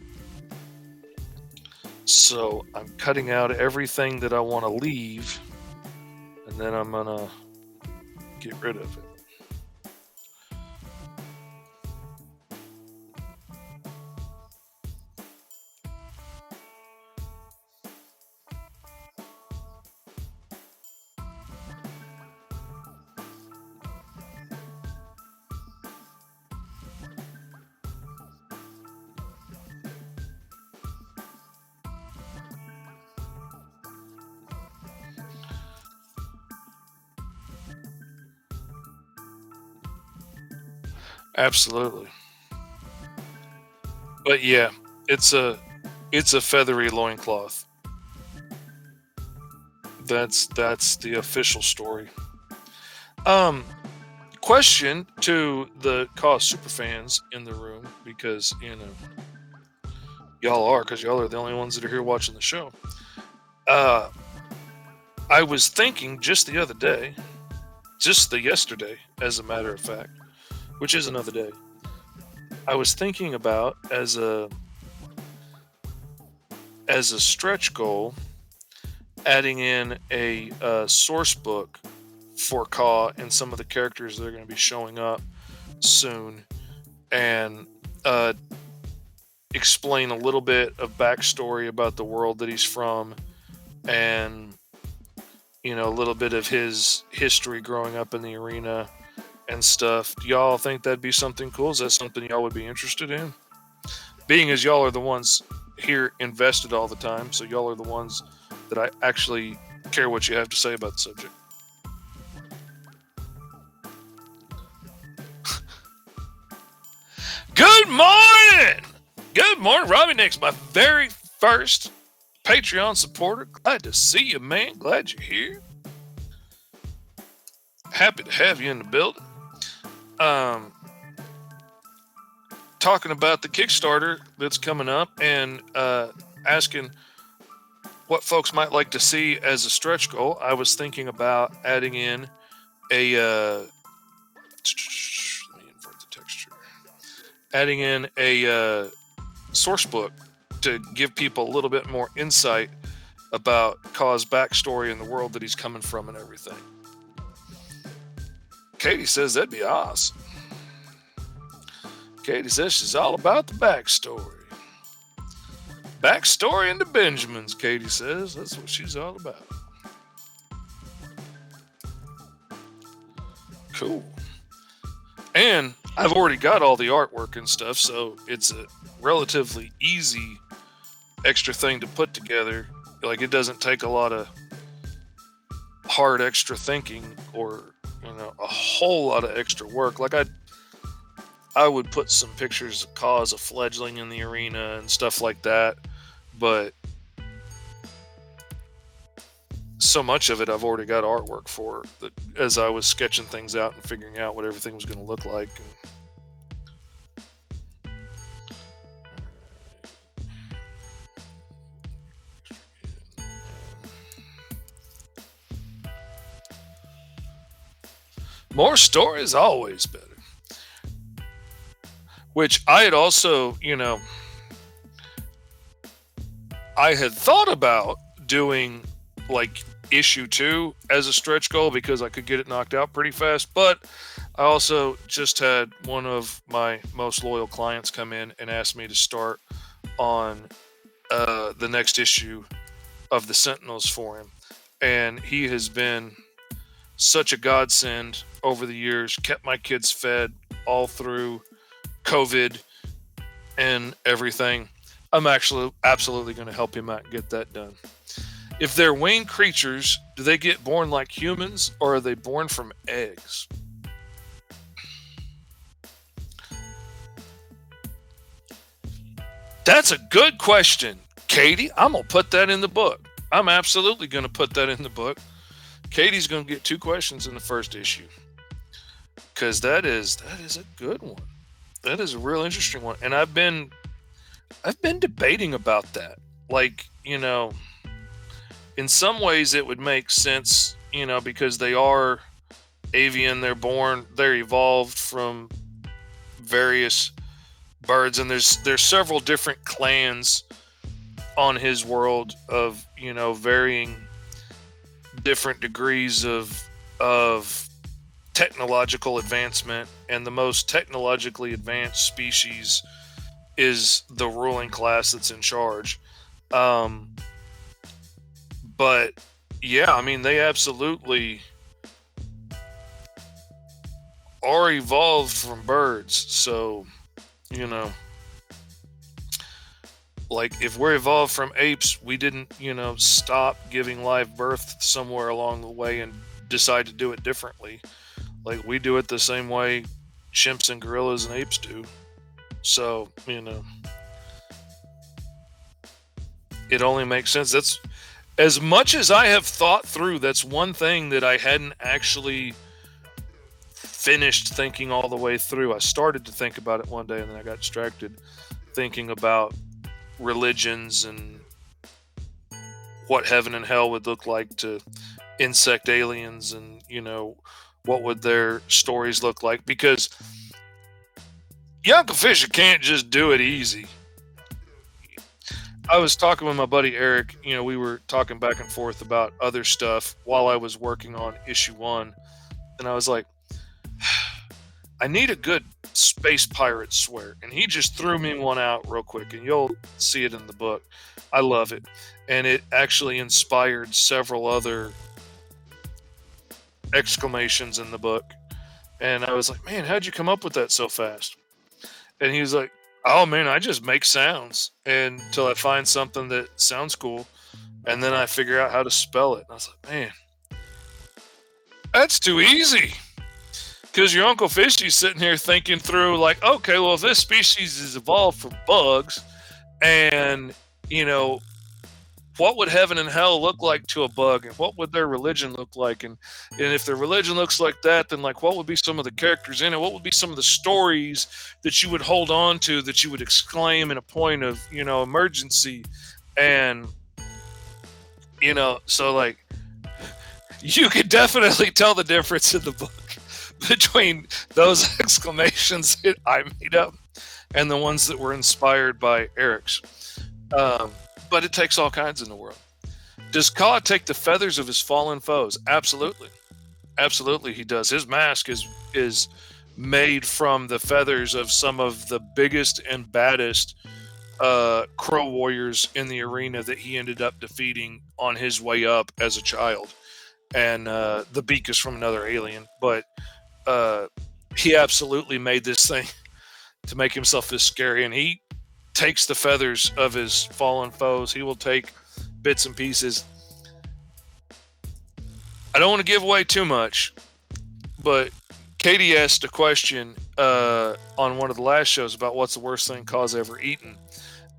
So I'm cutting out everything that I want to leave and then I'm going to get rid of it. Absolutely. But yeah, it's a it's a feathery loincloth. That's that's the official story. Um question to the Kaw's super fans in the room because you know y'all are because y'all are the only ones that are here watching the show. Uh I was thinking just the other day, just the yesterday, as a matter of fact, which is another day. I was thinking about as a as a stretch goal, adding in a, a source book for Kaw and some of the characters that are going to be showing up soon, and uh, explain a little bit of backstory about the world that he's from, and you know a little bit of his history growing up in the arena and stuff. Do y'all think that'd be something cool? Is that something y'all would be interested in? Being as y'all are the ones here invested all the time, so y'all are the ones that I actually care what you have to say about the subject. Good morning! Good morning, Robbie Nix, my very first Patreon supporter. Glad to see you, man. Glad you're here. Happy to have you in the building um, talking about the Kickstarter that's coming up and uh, asking what folks might like to see as a stretch goal. I was thinking about adding in a uh, let me invert the texture, adding in a uh, source book to give people a little bit more insight about Kaw's backstory and the world that he's coming from and everything. Katie says that'd be awesome. Katie says she's all about the backstory. Backstory into Benjamins, Katie says. That's what she's all about. Cool. And I've already got all the artwork and stuff, so it's a relatively easy extra thing to put together. Like it doesn't take a lot of hard extra thinking or you know a whole lot of extra work. Like I, I would put some pictures of Kaw's a fledgling in the arena and stuff like that, but so much of it I've already got artwork for that as I was sketching things out and figuring out what everything was going to look like. And, More stories always better. Which I had also, you know, I had thought about doing like issue two as a stretch goal because I could get it knocked out pretty fast. But I also just had one of my most loyal clients come in and ask me to start on uh, the next issue of the Sentinels for him. And he has been such a godsend over the years, kept my kids fed all through COVID and everything. I'm actually absolutely going to help him out and get that done. If they're winged creatures, do they get born like humans or are they born from eggs? That's a good question, Katie. I'm going to put that in the book. I'm absolutely going to put that in the book. Katie's going to get two questions in the first issue because that is that is a good one. That is a real interesting one, and I've been I've been debating about that. Like you know, in some ways it would make sense, you know, because they are avian. They're born. They're evolved from various birds, and there's there's several different clans on his world of you know varying different degrees of of technological advancement and the most technologically advanced species is the ruling class that's in charge um, but yeah i mean they absolutely are evolved from birds so you know like if we're evolved from apes, we didn't, you know, stop giving live birth somewhere along the way and decide to do it differently. Like we do it the same way chimps and gorillas and apes do. So, you know, it only makes sense. That's as much as I have thought through, that's one thing that I hadn't actually finished thinking all the way through. I started to think about it one day and then I got distracted thinking about religions and what heaven and hell would look like to insect aliens and you know what would their stories look like because Uncle Fisher can't just do it easy. I was talking with my buddy Eric, you know, we were talking back and forth about other stuff while I was working on issue 1 and I was like I need a good space pirate swear. And he just threw me one out real quick, and you'll see it in the book. I love it. And it actually inspired several other exclamations in the book. And I was like, man, how'd you come up with that so fast? And he was like, oh man, I just make sounds until I find something that sounds cool. And then I figure out how to spell it. And I was like, man, that's too easy because your Uncle Fishy's sitting here thinking through, like, okay, well, if this species is evolved from bugs, and you know, what would heaven and hell look like to a bug, and what would their religion look like, and and if their religion looks like that, then like, what would be some of the characters in it? What would be some of the stories that you would hold on to that you would exclaim in a point of you know emergency, and you know, so like, you could definitely tell the difference in the book between those exclamations that I made up and the ones that were inspired by Eric's. Um, but it takes all kinds in the world. Does Kaw take the feathers of his fallen foes? Absolutely, absolutely, he does. His mask is is made from the feathers of some of the biggest and baddest uh, crow warriors in the arena that he ended up defeating on his way up as a child. And uh, the beak is from another alien, but uh, he absolutely made this thing to make himself as scary. And he takes the feathers of his fallen foes. He will take bits and pieces. I don't want to give away too much, but Katie asked a question uh, on one of the last shows about what's the worst thing Kaw's ever eaten,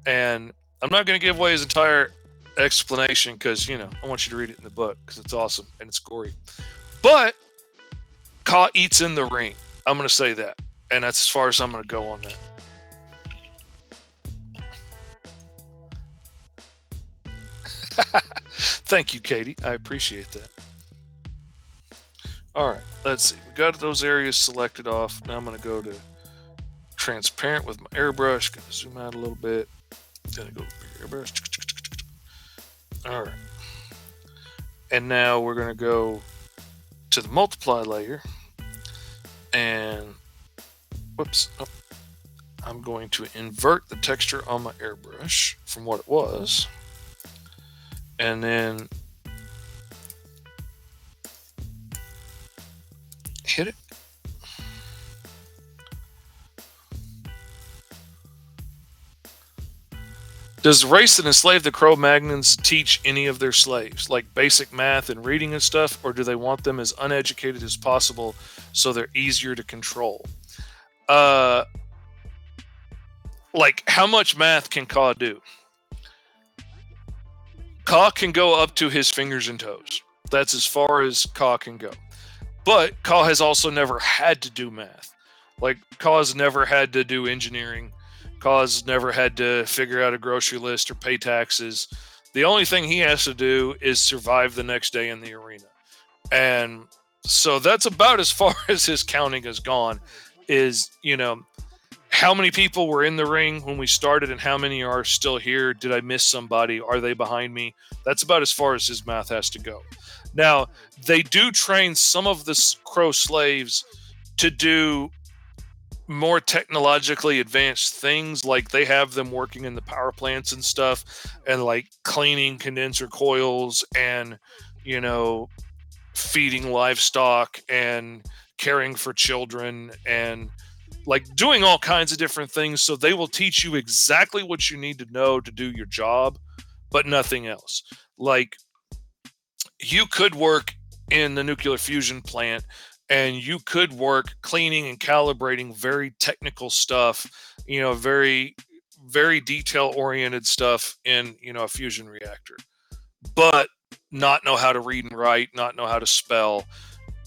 and I'm not going to give away his entire explanation because you know I want you to read it in the book because it's awesome and it's gory. But Kaw eats in the ring. I'm going to say that, and that's as far as I'm going to go on that. Thank you, Katie. I appreciate that. All right, let's see. We got those areas selected off. Now I'm going to go to transparent with my airbrush. Going to zoom out a little bit. Then I go airbrush. All right. And now we're going to go to the multiply layer. And whoops. Oh, I'm going to invert the texture on my airbrush from what it was. And then hit it. Does race that enslaved the Crowmagnons teach any of their slaves, like basic math and reading and stuff, or do they want them as uneducated as possible so they're easier to control? Uh, like, how much math can Kaw do? Kaw can go up to his fingers and toes. That's as far as Kaw can go. But Kaw has also never had to do math. Like, Kaw's never had to do engineering Kaw's never had to figure out a grocery list or pay taxes. The only thing he has to do is survive the next day in the arena. And so that's about as far as his counting has gone is, you know, how many people were in the ring when we started and how many are still here? Did I miss somebody? Are they behind me? That's about as far as his math has to go. Now, they do train some of the crow slaves to do more technologically advanced things like they have them working in the power plants and stuff and like cleaning condenser coils and you know feeding livestock and caring for children and like doing all kinds of different things so they will teach you exactly what you need to know to do your job but nothing else. Like you could work in the nuclear fusion plant and you could work cleaning and calibrating very technical stuff you know very very detail oriented stuff in you know a fusion reactor. But not know how to read and write not know how to spell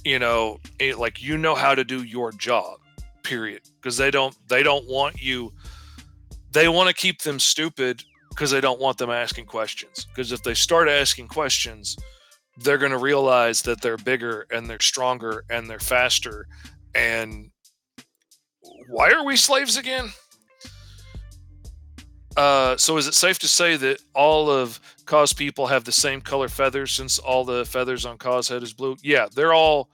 you know it, like you know how to do your job period because they don't they don't want you they want to keep them stupid because they don't want them asking questions because if they start asking questions they're going to realize that they're bigger and they're stronger and they're faster. And why are we slaves again? Uh, so is it safe to say that all of Kaw's people have the same color feathers since all the feathers on Kaw's head is blue? Yeah, they're all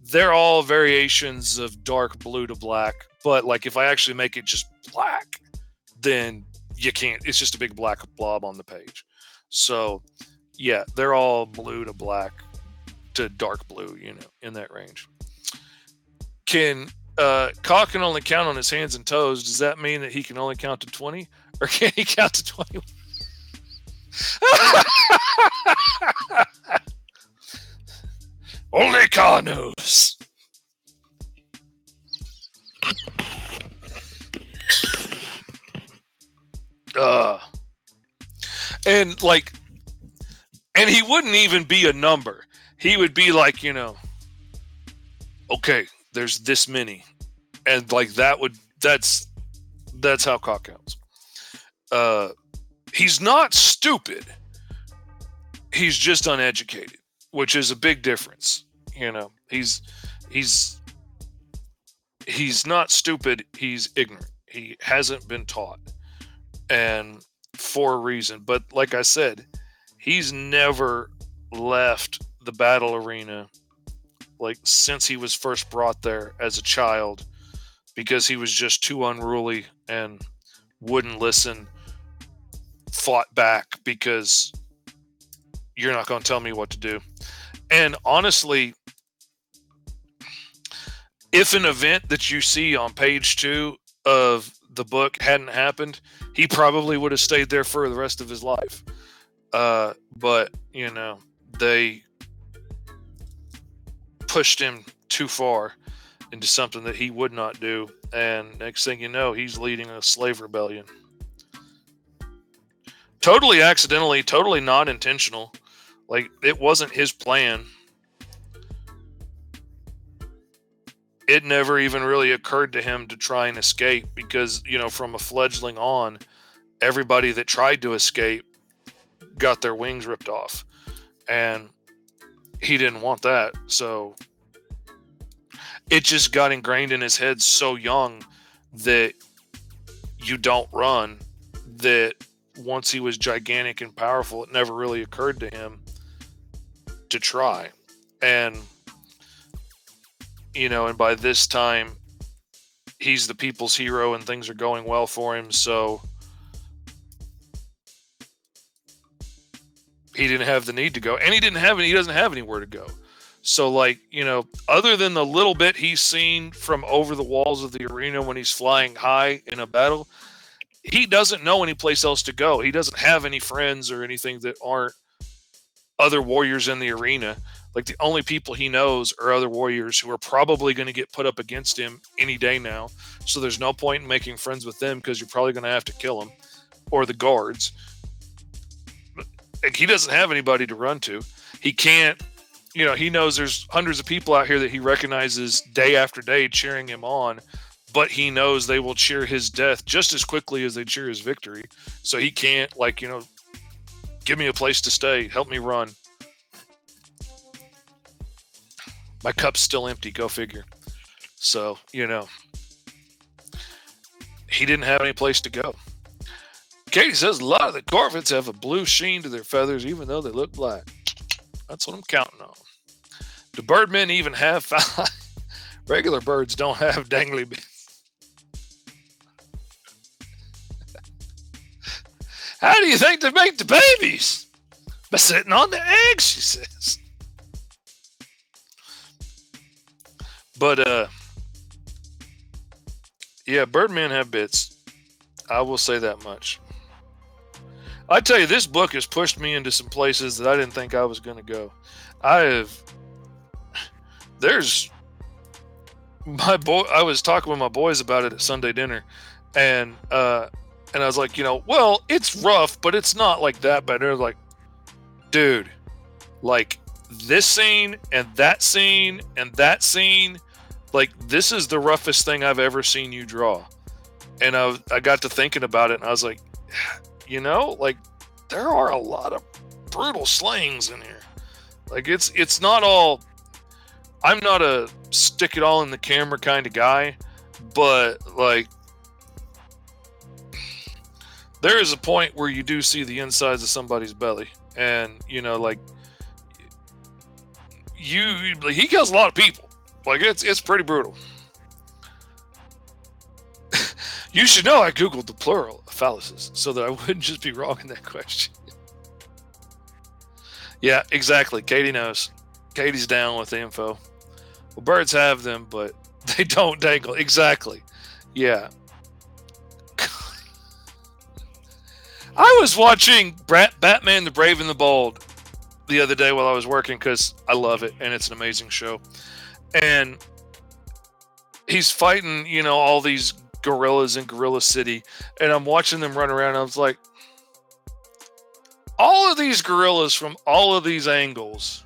they're all variations of dark blue to black. But like if I actually make it just black, then you can't. It's just a big black blob on the page. So yeah, they're all blue to black to dark blue, you know, in that range. Can uh Kaw can only count on his hands and toes. Does that mean that he can only count to 20? Or can he count to 20? only Kaw knows. Uh, and like and he wouldn't even be a number. He would be like, you know, okay, there's this many, and like that would that's that's how cock counts. Uh, he's not stupid. He's just uneducated, which is a big difference. You know, he's he's he's not stupid. He's ignorant. He hasn't been taught, and for a reason. But like I said, he's never left the battle arena like since he was first brought there as a child because he was just too unruly and wouldn't listen fought back because you're not going to tell me what to do and honestly if an event that you see on page 2 of the book hadn't happened he probably would have stayed there for the rest of his life uh, but you know, they pushed him too far into something that he would not do, and next thing you know, he's leading a slave rebellion. totally accidentally, totally not intentional. Like it wasn't his plan. It never even really occurred to him to try and escape because, you know, from a fledgling on, everybody that tried to escape got their wings ripped off. And he didn't want that. So it just got ingrained in his head so young that you don't run that once he was gigantic and powerful it never really occurred to him to try. And you know and by this time he's the people's hero and things are going well for him so he didn't have the need to go. And he didn't have any he doesn't have anywhere to go. So, like, you know, other than the little bit he's seen from over the walls of the arena when he's flying high in a battle, he doesn't know any place else to go. He doesn't have any friends or anything that aren't other warriors in the arena. Like, the only people he knows are other warriors who are probably going to get put up against him any day now. So, there's no point in making friends with them because you're probably going to have to kill them or the guards. Like, he doesn't have anybody to run to. He can't you know, he knows there's hundreds of people out here that he recognizes day after day cheering him on, but he knows they will cheer his death just as quickly as they cheer his victory. So he can't, like, you know, give me a place to stay, help me run. My cup's still empty, go figure. So, you know, he didn't have any place to go. Katie says a lot of the Corvids have a blue sheen to their feathers, even though they look black. That's what I'm counting on. Do birdmen even have Regular birds don't have dangly How do you think they make the babies? By sitting on the eggs, she says. But uh yeah, birdmen have bits. I will say that much. I tell you, this book has pushed me into some places that I didn't think I was going to go. I have. There's my boy. I was talking with my boys about it at Sunday dinner, and uh, and I was like, you know, well, it's rough, but it's not like that bad. They're like, dude, like this scene and that scene and that scene, like this is the roughest thing I've ever seen you draw. And I, I got to thinking about it, and I was like, you know, like there are a lot of brutal slayings in here. Like it's it's not all. I'm not a stick it all in the camera kind of guy, but like there is a point where you do see the insides of somebody's belly, and you know, like you, he kills a lot of people. Like it's it's pretty brutal. you should know I googled the plural of phalluses so that I wouldn't just be wrong in that question. yeah, exactly. Katie knows. Katie's down with the info. Well, birds have them, but they don't dangle. Exactly. Yeah. I was watching Batman the Brave and the Bold the other day while I was working because I love it and it's an amazing show. And he's fighting, you know, all these gorillas in Gorilla City, and I'm watching them run around. I was like, all of these gorillas from all of these angles,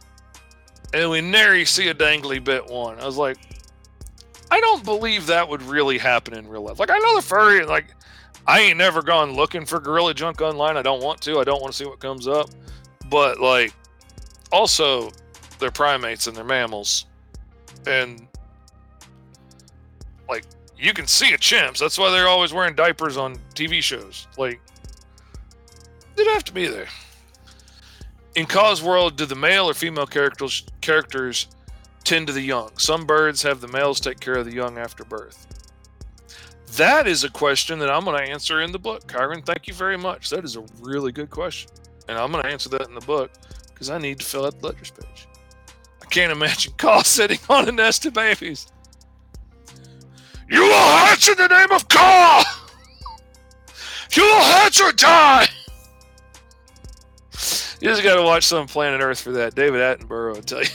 and we nary see a dangly bit one. I was like, I don't believe that would really happen in real life. Like I know the furry, like I ain't never gone looking for gorilla junk online. I don't want to. I don't want to see what comes up. But like, also, they're primates and they're mammals, and like you can see a chimps. That's why they're always wearing diapers on TV shows. Like, they'd have to be there. In Kaw's world, do the male or female characters characters tend to the young? Some birds have the males take care of the young after birth. That is a question that I'm going to answer in the book. Kyron, thank you very much. That is a really good question. And I'm going to answer that in the book because I need to fill out the letters page. I can't imagine Carl sitting on a nest of babies. You will hatch in the name of Carl! You will hatch or die! You just got to watch some Planet Earth for that. David Attenborough, I tell you.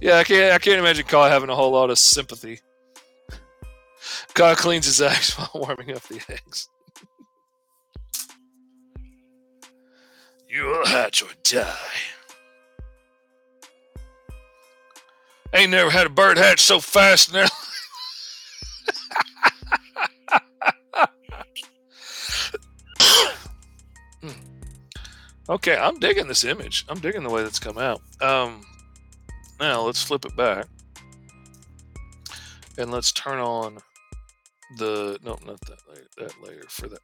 yeah, I can't. I can't imagine Carl having a whole lot of sympathy. Kaw cleans his eggs while warming up the eggs. You will hatch or die. Ain't never had a bird hatch so fast in now. okay, I'm digging this image. I'm digging the way that's come out. Um, now let's flip it back and let's turn on the no, not that layer, that layer for that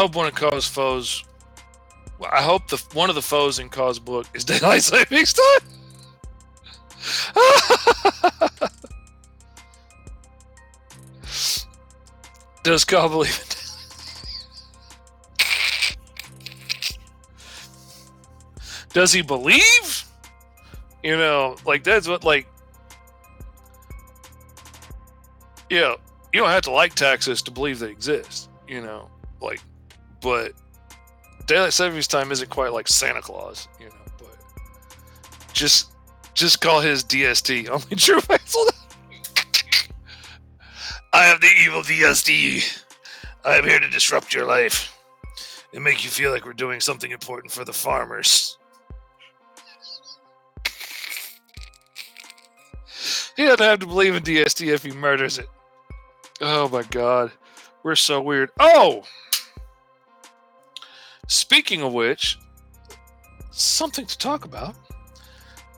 hope one of Kaw's foes. I hope the one of the foes in Kaw's book is daylight savings time. Does Kaw believe it? Does he believe? You know, like that's what like. Yeah, you don't have to like taxes to believe they exist. You know, like but daylight savings time isn't quite like Santa Claus, you know. But just just call his DST only true faithful. I am the evil DST. I am here to disrupt your life and make you feel like we're doing something important for the farmers. He doesn't have to believe in DST if he murders it. Oh my god. We're so weird. Oh! Speaking of which, something to talk about.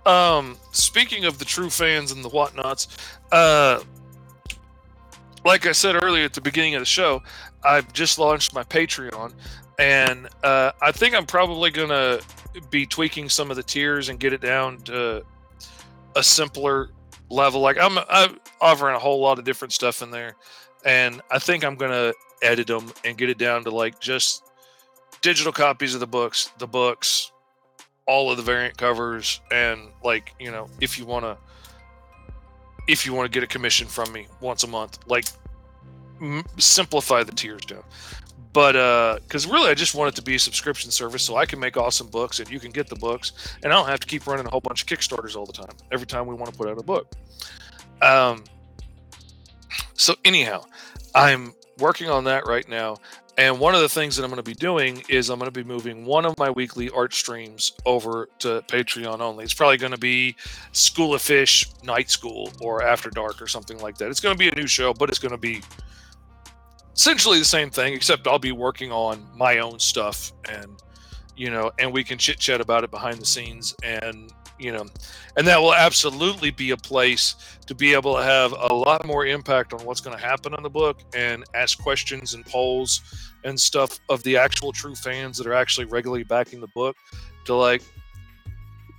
Um, speaking of the true fans and the whatnots, uh, like I said earlier at the beginning of the show, I've just launched my Patreon, and uh, I think I'm probably gonna be tweaking some of the tiers and get it down to a simpler level. Like I'm, I'm offering a whole lot of different stuff in there, and I think I'm gonna edit them and get it down to like just digital copies of the books, the books, all of the variant covers, and like you know, if you want to, if you want to get a commission from me once a month, like m- simplify the tiers down. But uh, because really, I just want it to be a subscription service, so I can make awesome books and you can get the books, and I don't have to keep running a whole bunch of Kickstarters all the time. Every time we want to put out a book. Um. So anyhow, I'm working on that right now and one of the things that I'm going to be doing is I'm going to be moving one of my weekly art streams over to Patreon only. It's probably going to be School of Fish Night School or After Dark or something like that. It's going to be a new show, but it's going to be essentially the same thing, except I'll be working on my own stuff and, you know, and we can chit chat about it behind the scenes and you know and that will absolutely be a place to be able to have a lot more impact on what's going to happen on the book and ask questions and polls and stuff of the actual true fans that are actually regularly backing the book to like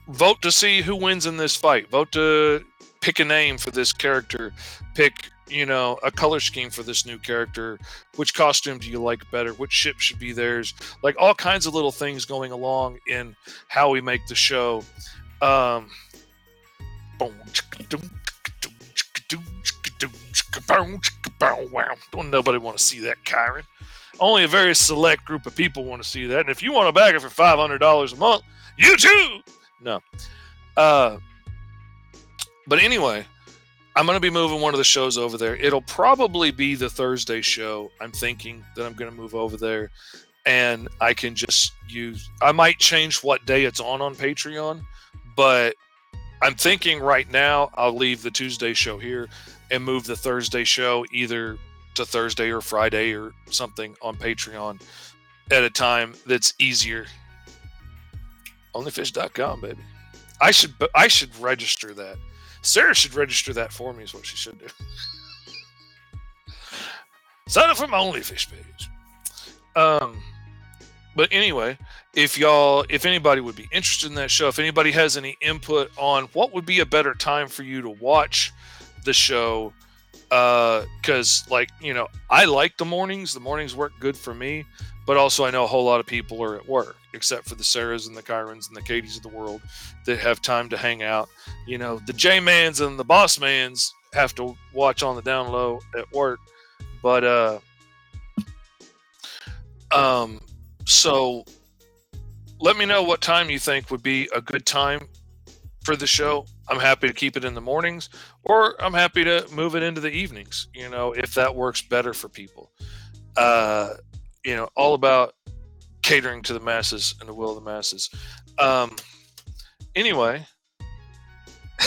vote to see who wins in this fight. Vote to pick a name for this character. Pick you know a color scheme for this new character. Which costume do you like better? Which ship should be theirs? Like all kinds of little things going along in how we make the show um, don't nobody want to see that, Kyron. Only a very select group of people want to see that. And if you want to bag it for five hundred dollars a month, you too. No. Uh, but anyway, I'm going to be moving one of the shows over there. It'll probably be the Thursday show. I'm thinking that I'm going to move over there, and I can just use. I might change what day it's on on Patreon but I'm thinking right now I'll leave the Tuesday show here and move the Thursday show either to Thursday or Friday or something on Patreon at a time that's easier. Onlyfish.com, baby. I should I should register that. Sarah should register that for me. Is what she should do. Sign up for my OnlyFish page. Um, but anyway, if y'all if anybody would be interested in that show if anybody has any input on what would be a better time for you to watch the show uh because like you know i like the mornings the mornings work good for me but also I know a whole lot of people are at work, except for the Sarahs and the Kyrons and the Katies of the world that have time to hang out. You know, the J Mans and the Boss Mans have to watch on the down low at work. But uh um so let me know what time you think would be a good time for the show. I'm happy to keep it in the mornings or I'm happy to move it into the evenings, you know, if that works better for people. Uh you know, all about catering to the masses and the will of the masses. Um, anyway,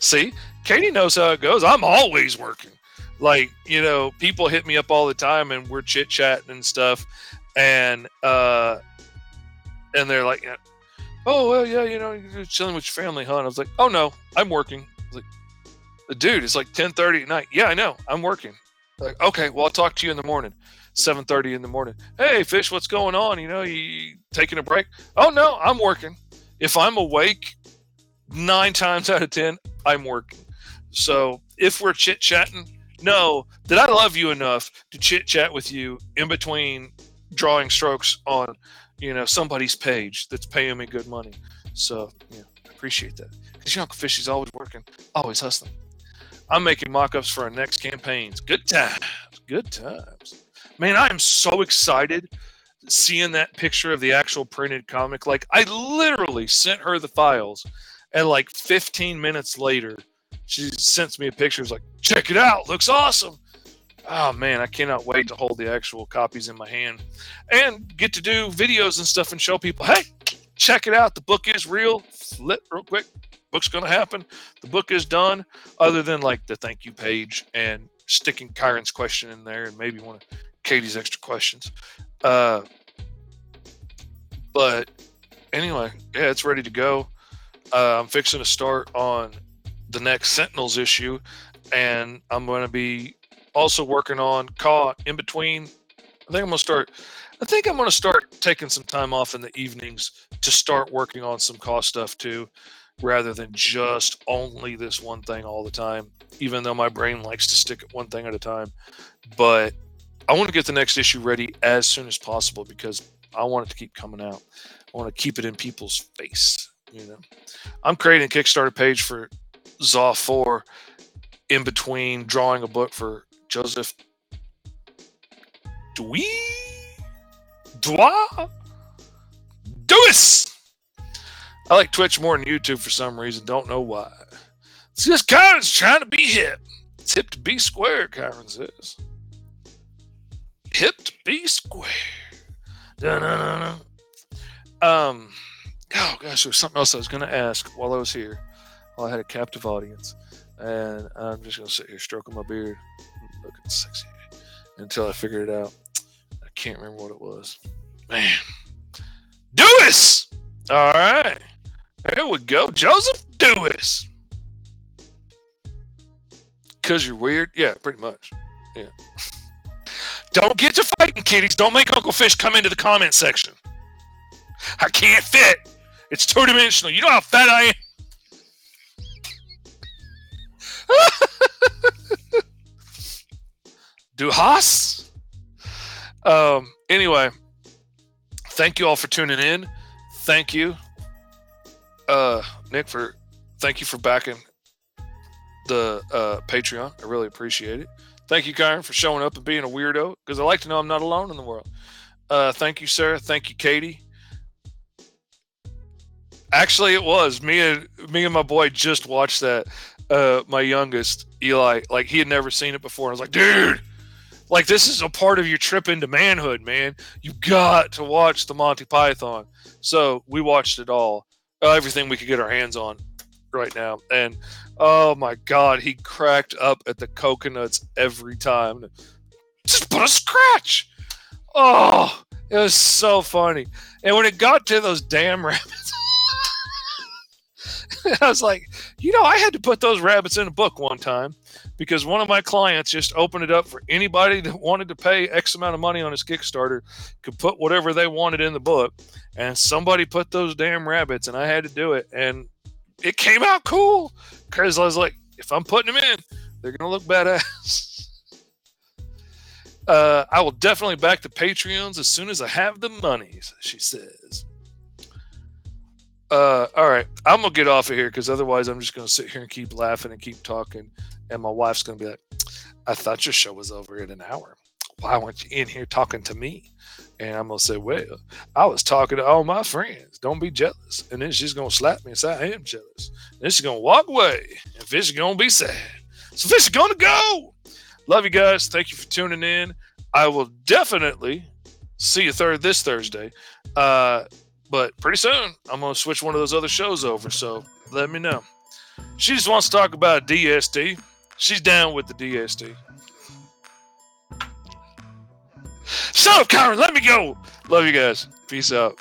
see, Katie knows how it goes. I'm always working. Like, you know, people hit me up all the time and we're chit chatting and stuff. And, uh, and they're like, oh, well, yeah, you know, you're chilling with your family, huh? And I was like, oh, no, I'm working. like, dude, it's like 1030 at night. Yeah, I know. I'm working. Like, okay, well, I'll talk to you in the morning. 7:30 in the morning. Hey, fish, what's going on? You know, you taking a break? Oh no, I'm working. If I'm awake, nine times out of ten, I'm working. So if we're chit chatting, no, that I love you enough to chit chat with you in between drawing strokes on, you know, somebody's page that's paying me good money. So yeah, appreciate that. Because your Uncle Fishy's always working, always hustling. I'm making mock-ups for our next campaigns. Good times. Good times man, I am so excited seeing that picture of the actual printed comic. Like, I literally sent her the files, and like 15 minutes later, she sends me a picture. It's like, check it out, looks awesome. Oh man, I cannot wait to hold the actual copies in my hand and get to do videos and stuff and show people, hey, check it out. The book is real. Flip real quick. Book's gonna happen. The book is done. Other than like the thank you page and sticking Kyron's question in there and maybe one of Katie's extra questions. Uh, but anyway, yeah, it's ready to go. Uh, I'm fixing to start on the next Sentinels issue, and I'm going to be also working on Kaw in between. I think I'm to start. I think I'm to start taking some time off in the evenings to start working on some Kaw stuff too, rather than just only this one thing all the time. Even though my brain likes to stick at one thing at a time, but I want to get the next issue ready as soon as possible because I want it to keep coming out. I want to keep it in people's face. You know, I'm creating a Kickstarter page for Zaw 4 in between drawing a book for Joseph Dwee Dwa Dewis. I like Twitch more than YouTube for some reason. Don't know why. It's just Kyron's trying to be hip. It's hip to be square, Kyron says hip to be square. Da-na-na-na. Um, oh gosh, there's something else I was going to ask while I was here, while I had a captive audience, and I'm just going to sit here stroking my beard, looking sexy until I figure it out. I can't remember what it was. Man, Dewis. All right, there we go, Joseph Dewis. Cause you're weird, yeah, pretty much, yeah. Don't get to fighting, kiddies. Don't make Uncle Fish come into the comment section. I can't fit. It's two dimensional. You know how fat I am. Duhas. Um. Anyway, thank you all for tuning in. Thank you, uh, Nick, for thank you for backing the uh, Patreon. I really appreciate it. Thank you, Kyron, for showing up and being a weirdo because I like to know I'm not alone in the world. Uh, thank you, Sarah. Thank you, Katie. Actually, it was me and me and my boy just watched that. Uh, my youngest Eli, like he had never seen it before. I was like, dude, like this is a part of your trip into manhood, man. You got to watch the Monty Python. So we watched it all, uh, everything we could get our hands on right now, and Oh my god, he cracked up at the coconuts every time. Just put a scratch. Oh, it was so funny. And when it got to those damn rabbits, I was like, you know, I had to put those rabbits in a book one time because one of my clients just opened it up for anybody that wanted to pay X amount of money on his Kickstarter could put whatever they wanted in the book. And somebody put those damn rabbits, and I had to do it. And it came out cool because I was like, if I'm putting them in, they're gonna look badass. Uh, I will definitely back the Patreons as soon as I have the monies, she says. Uh, all right, I'm gonna get off of here because otherwise I'm just gonna sit here and keep laughing and keep talking, and my wife's gonna be like, "I thought your show was over in an hour. Why weren't you in here talking to me?" And I'm gonna say, "Well, I was talking to all my friends. Don't be jealous." And then she's gonna slap me and say, "I am jealous." And then she's gonna walk away, and Fish is gonna be sad. So Fish is gonna go. Love you guys. Thank you for tuning in. I will definitely see you third this Thursday. Uh, but pretty soon, I'm going to switch one of those other shows over. So let me know. She just wants to talk about DST. She's down with the DST. Shut up, Kyron. Let me go. Love you guys. Peace out.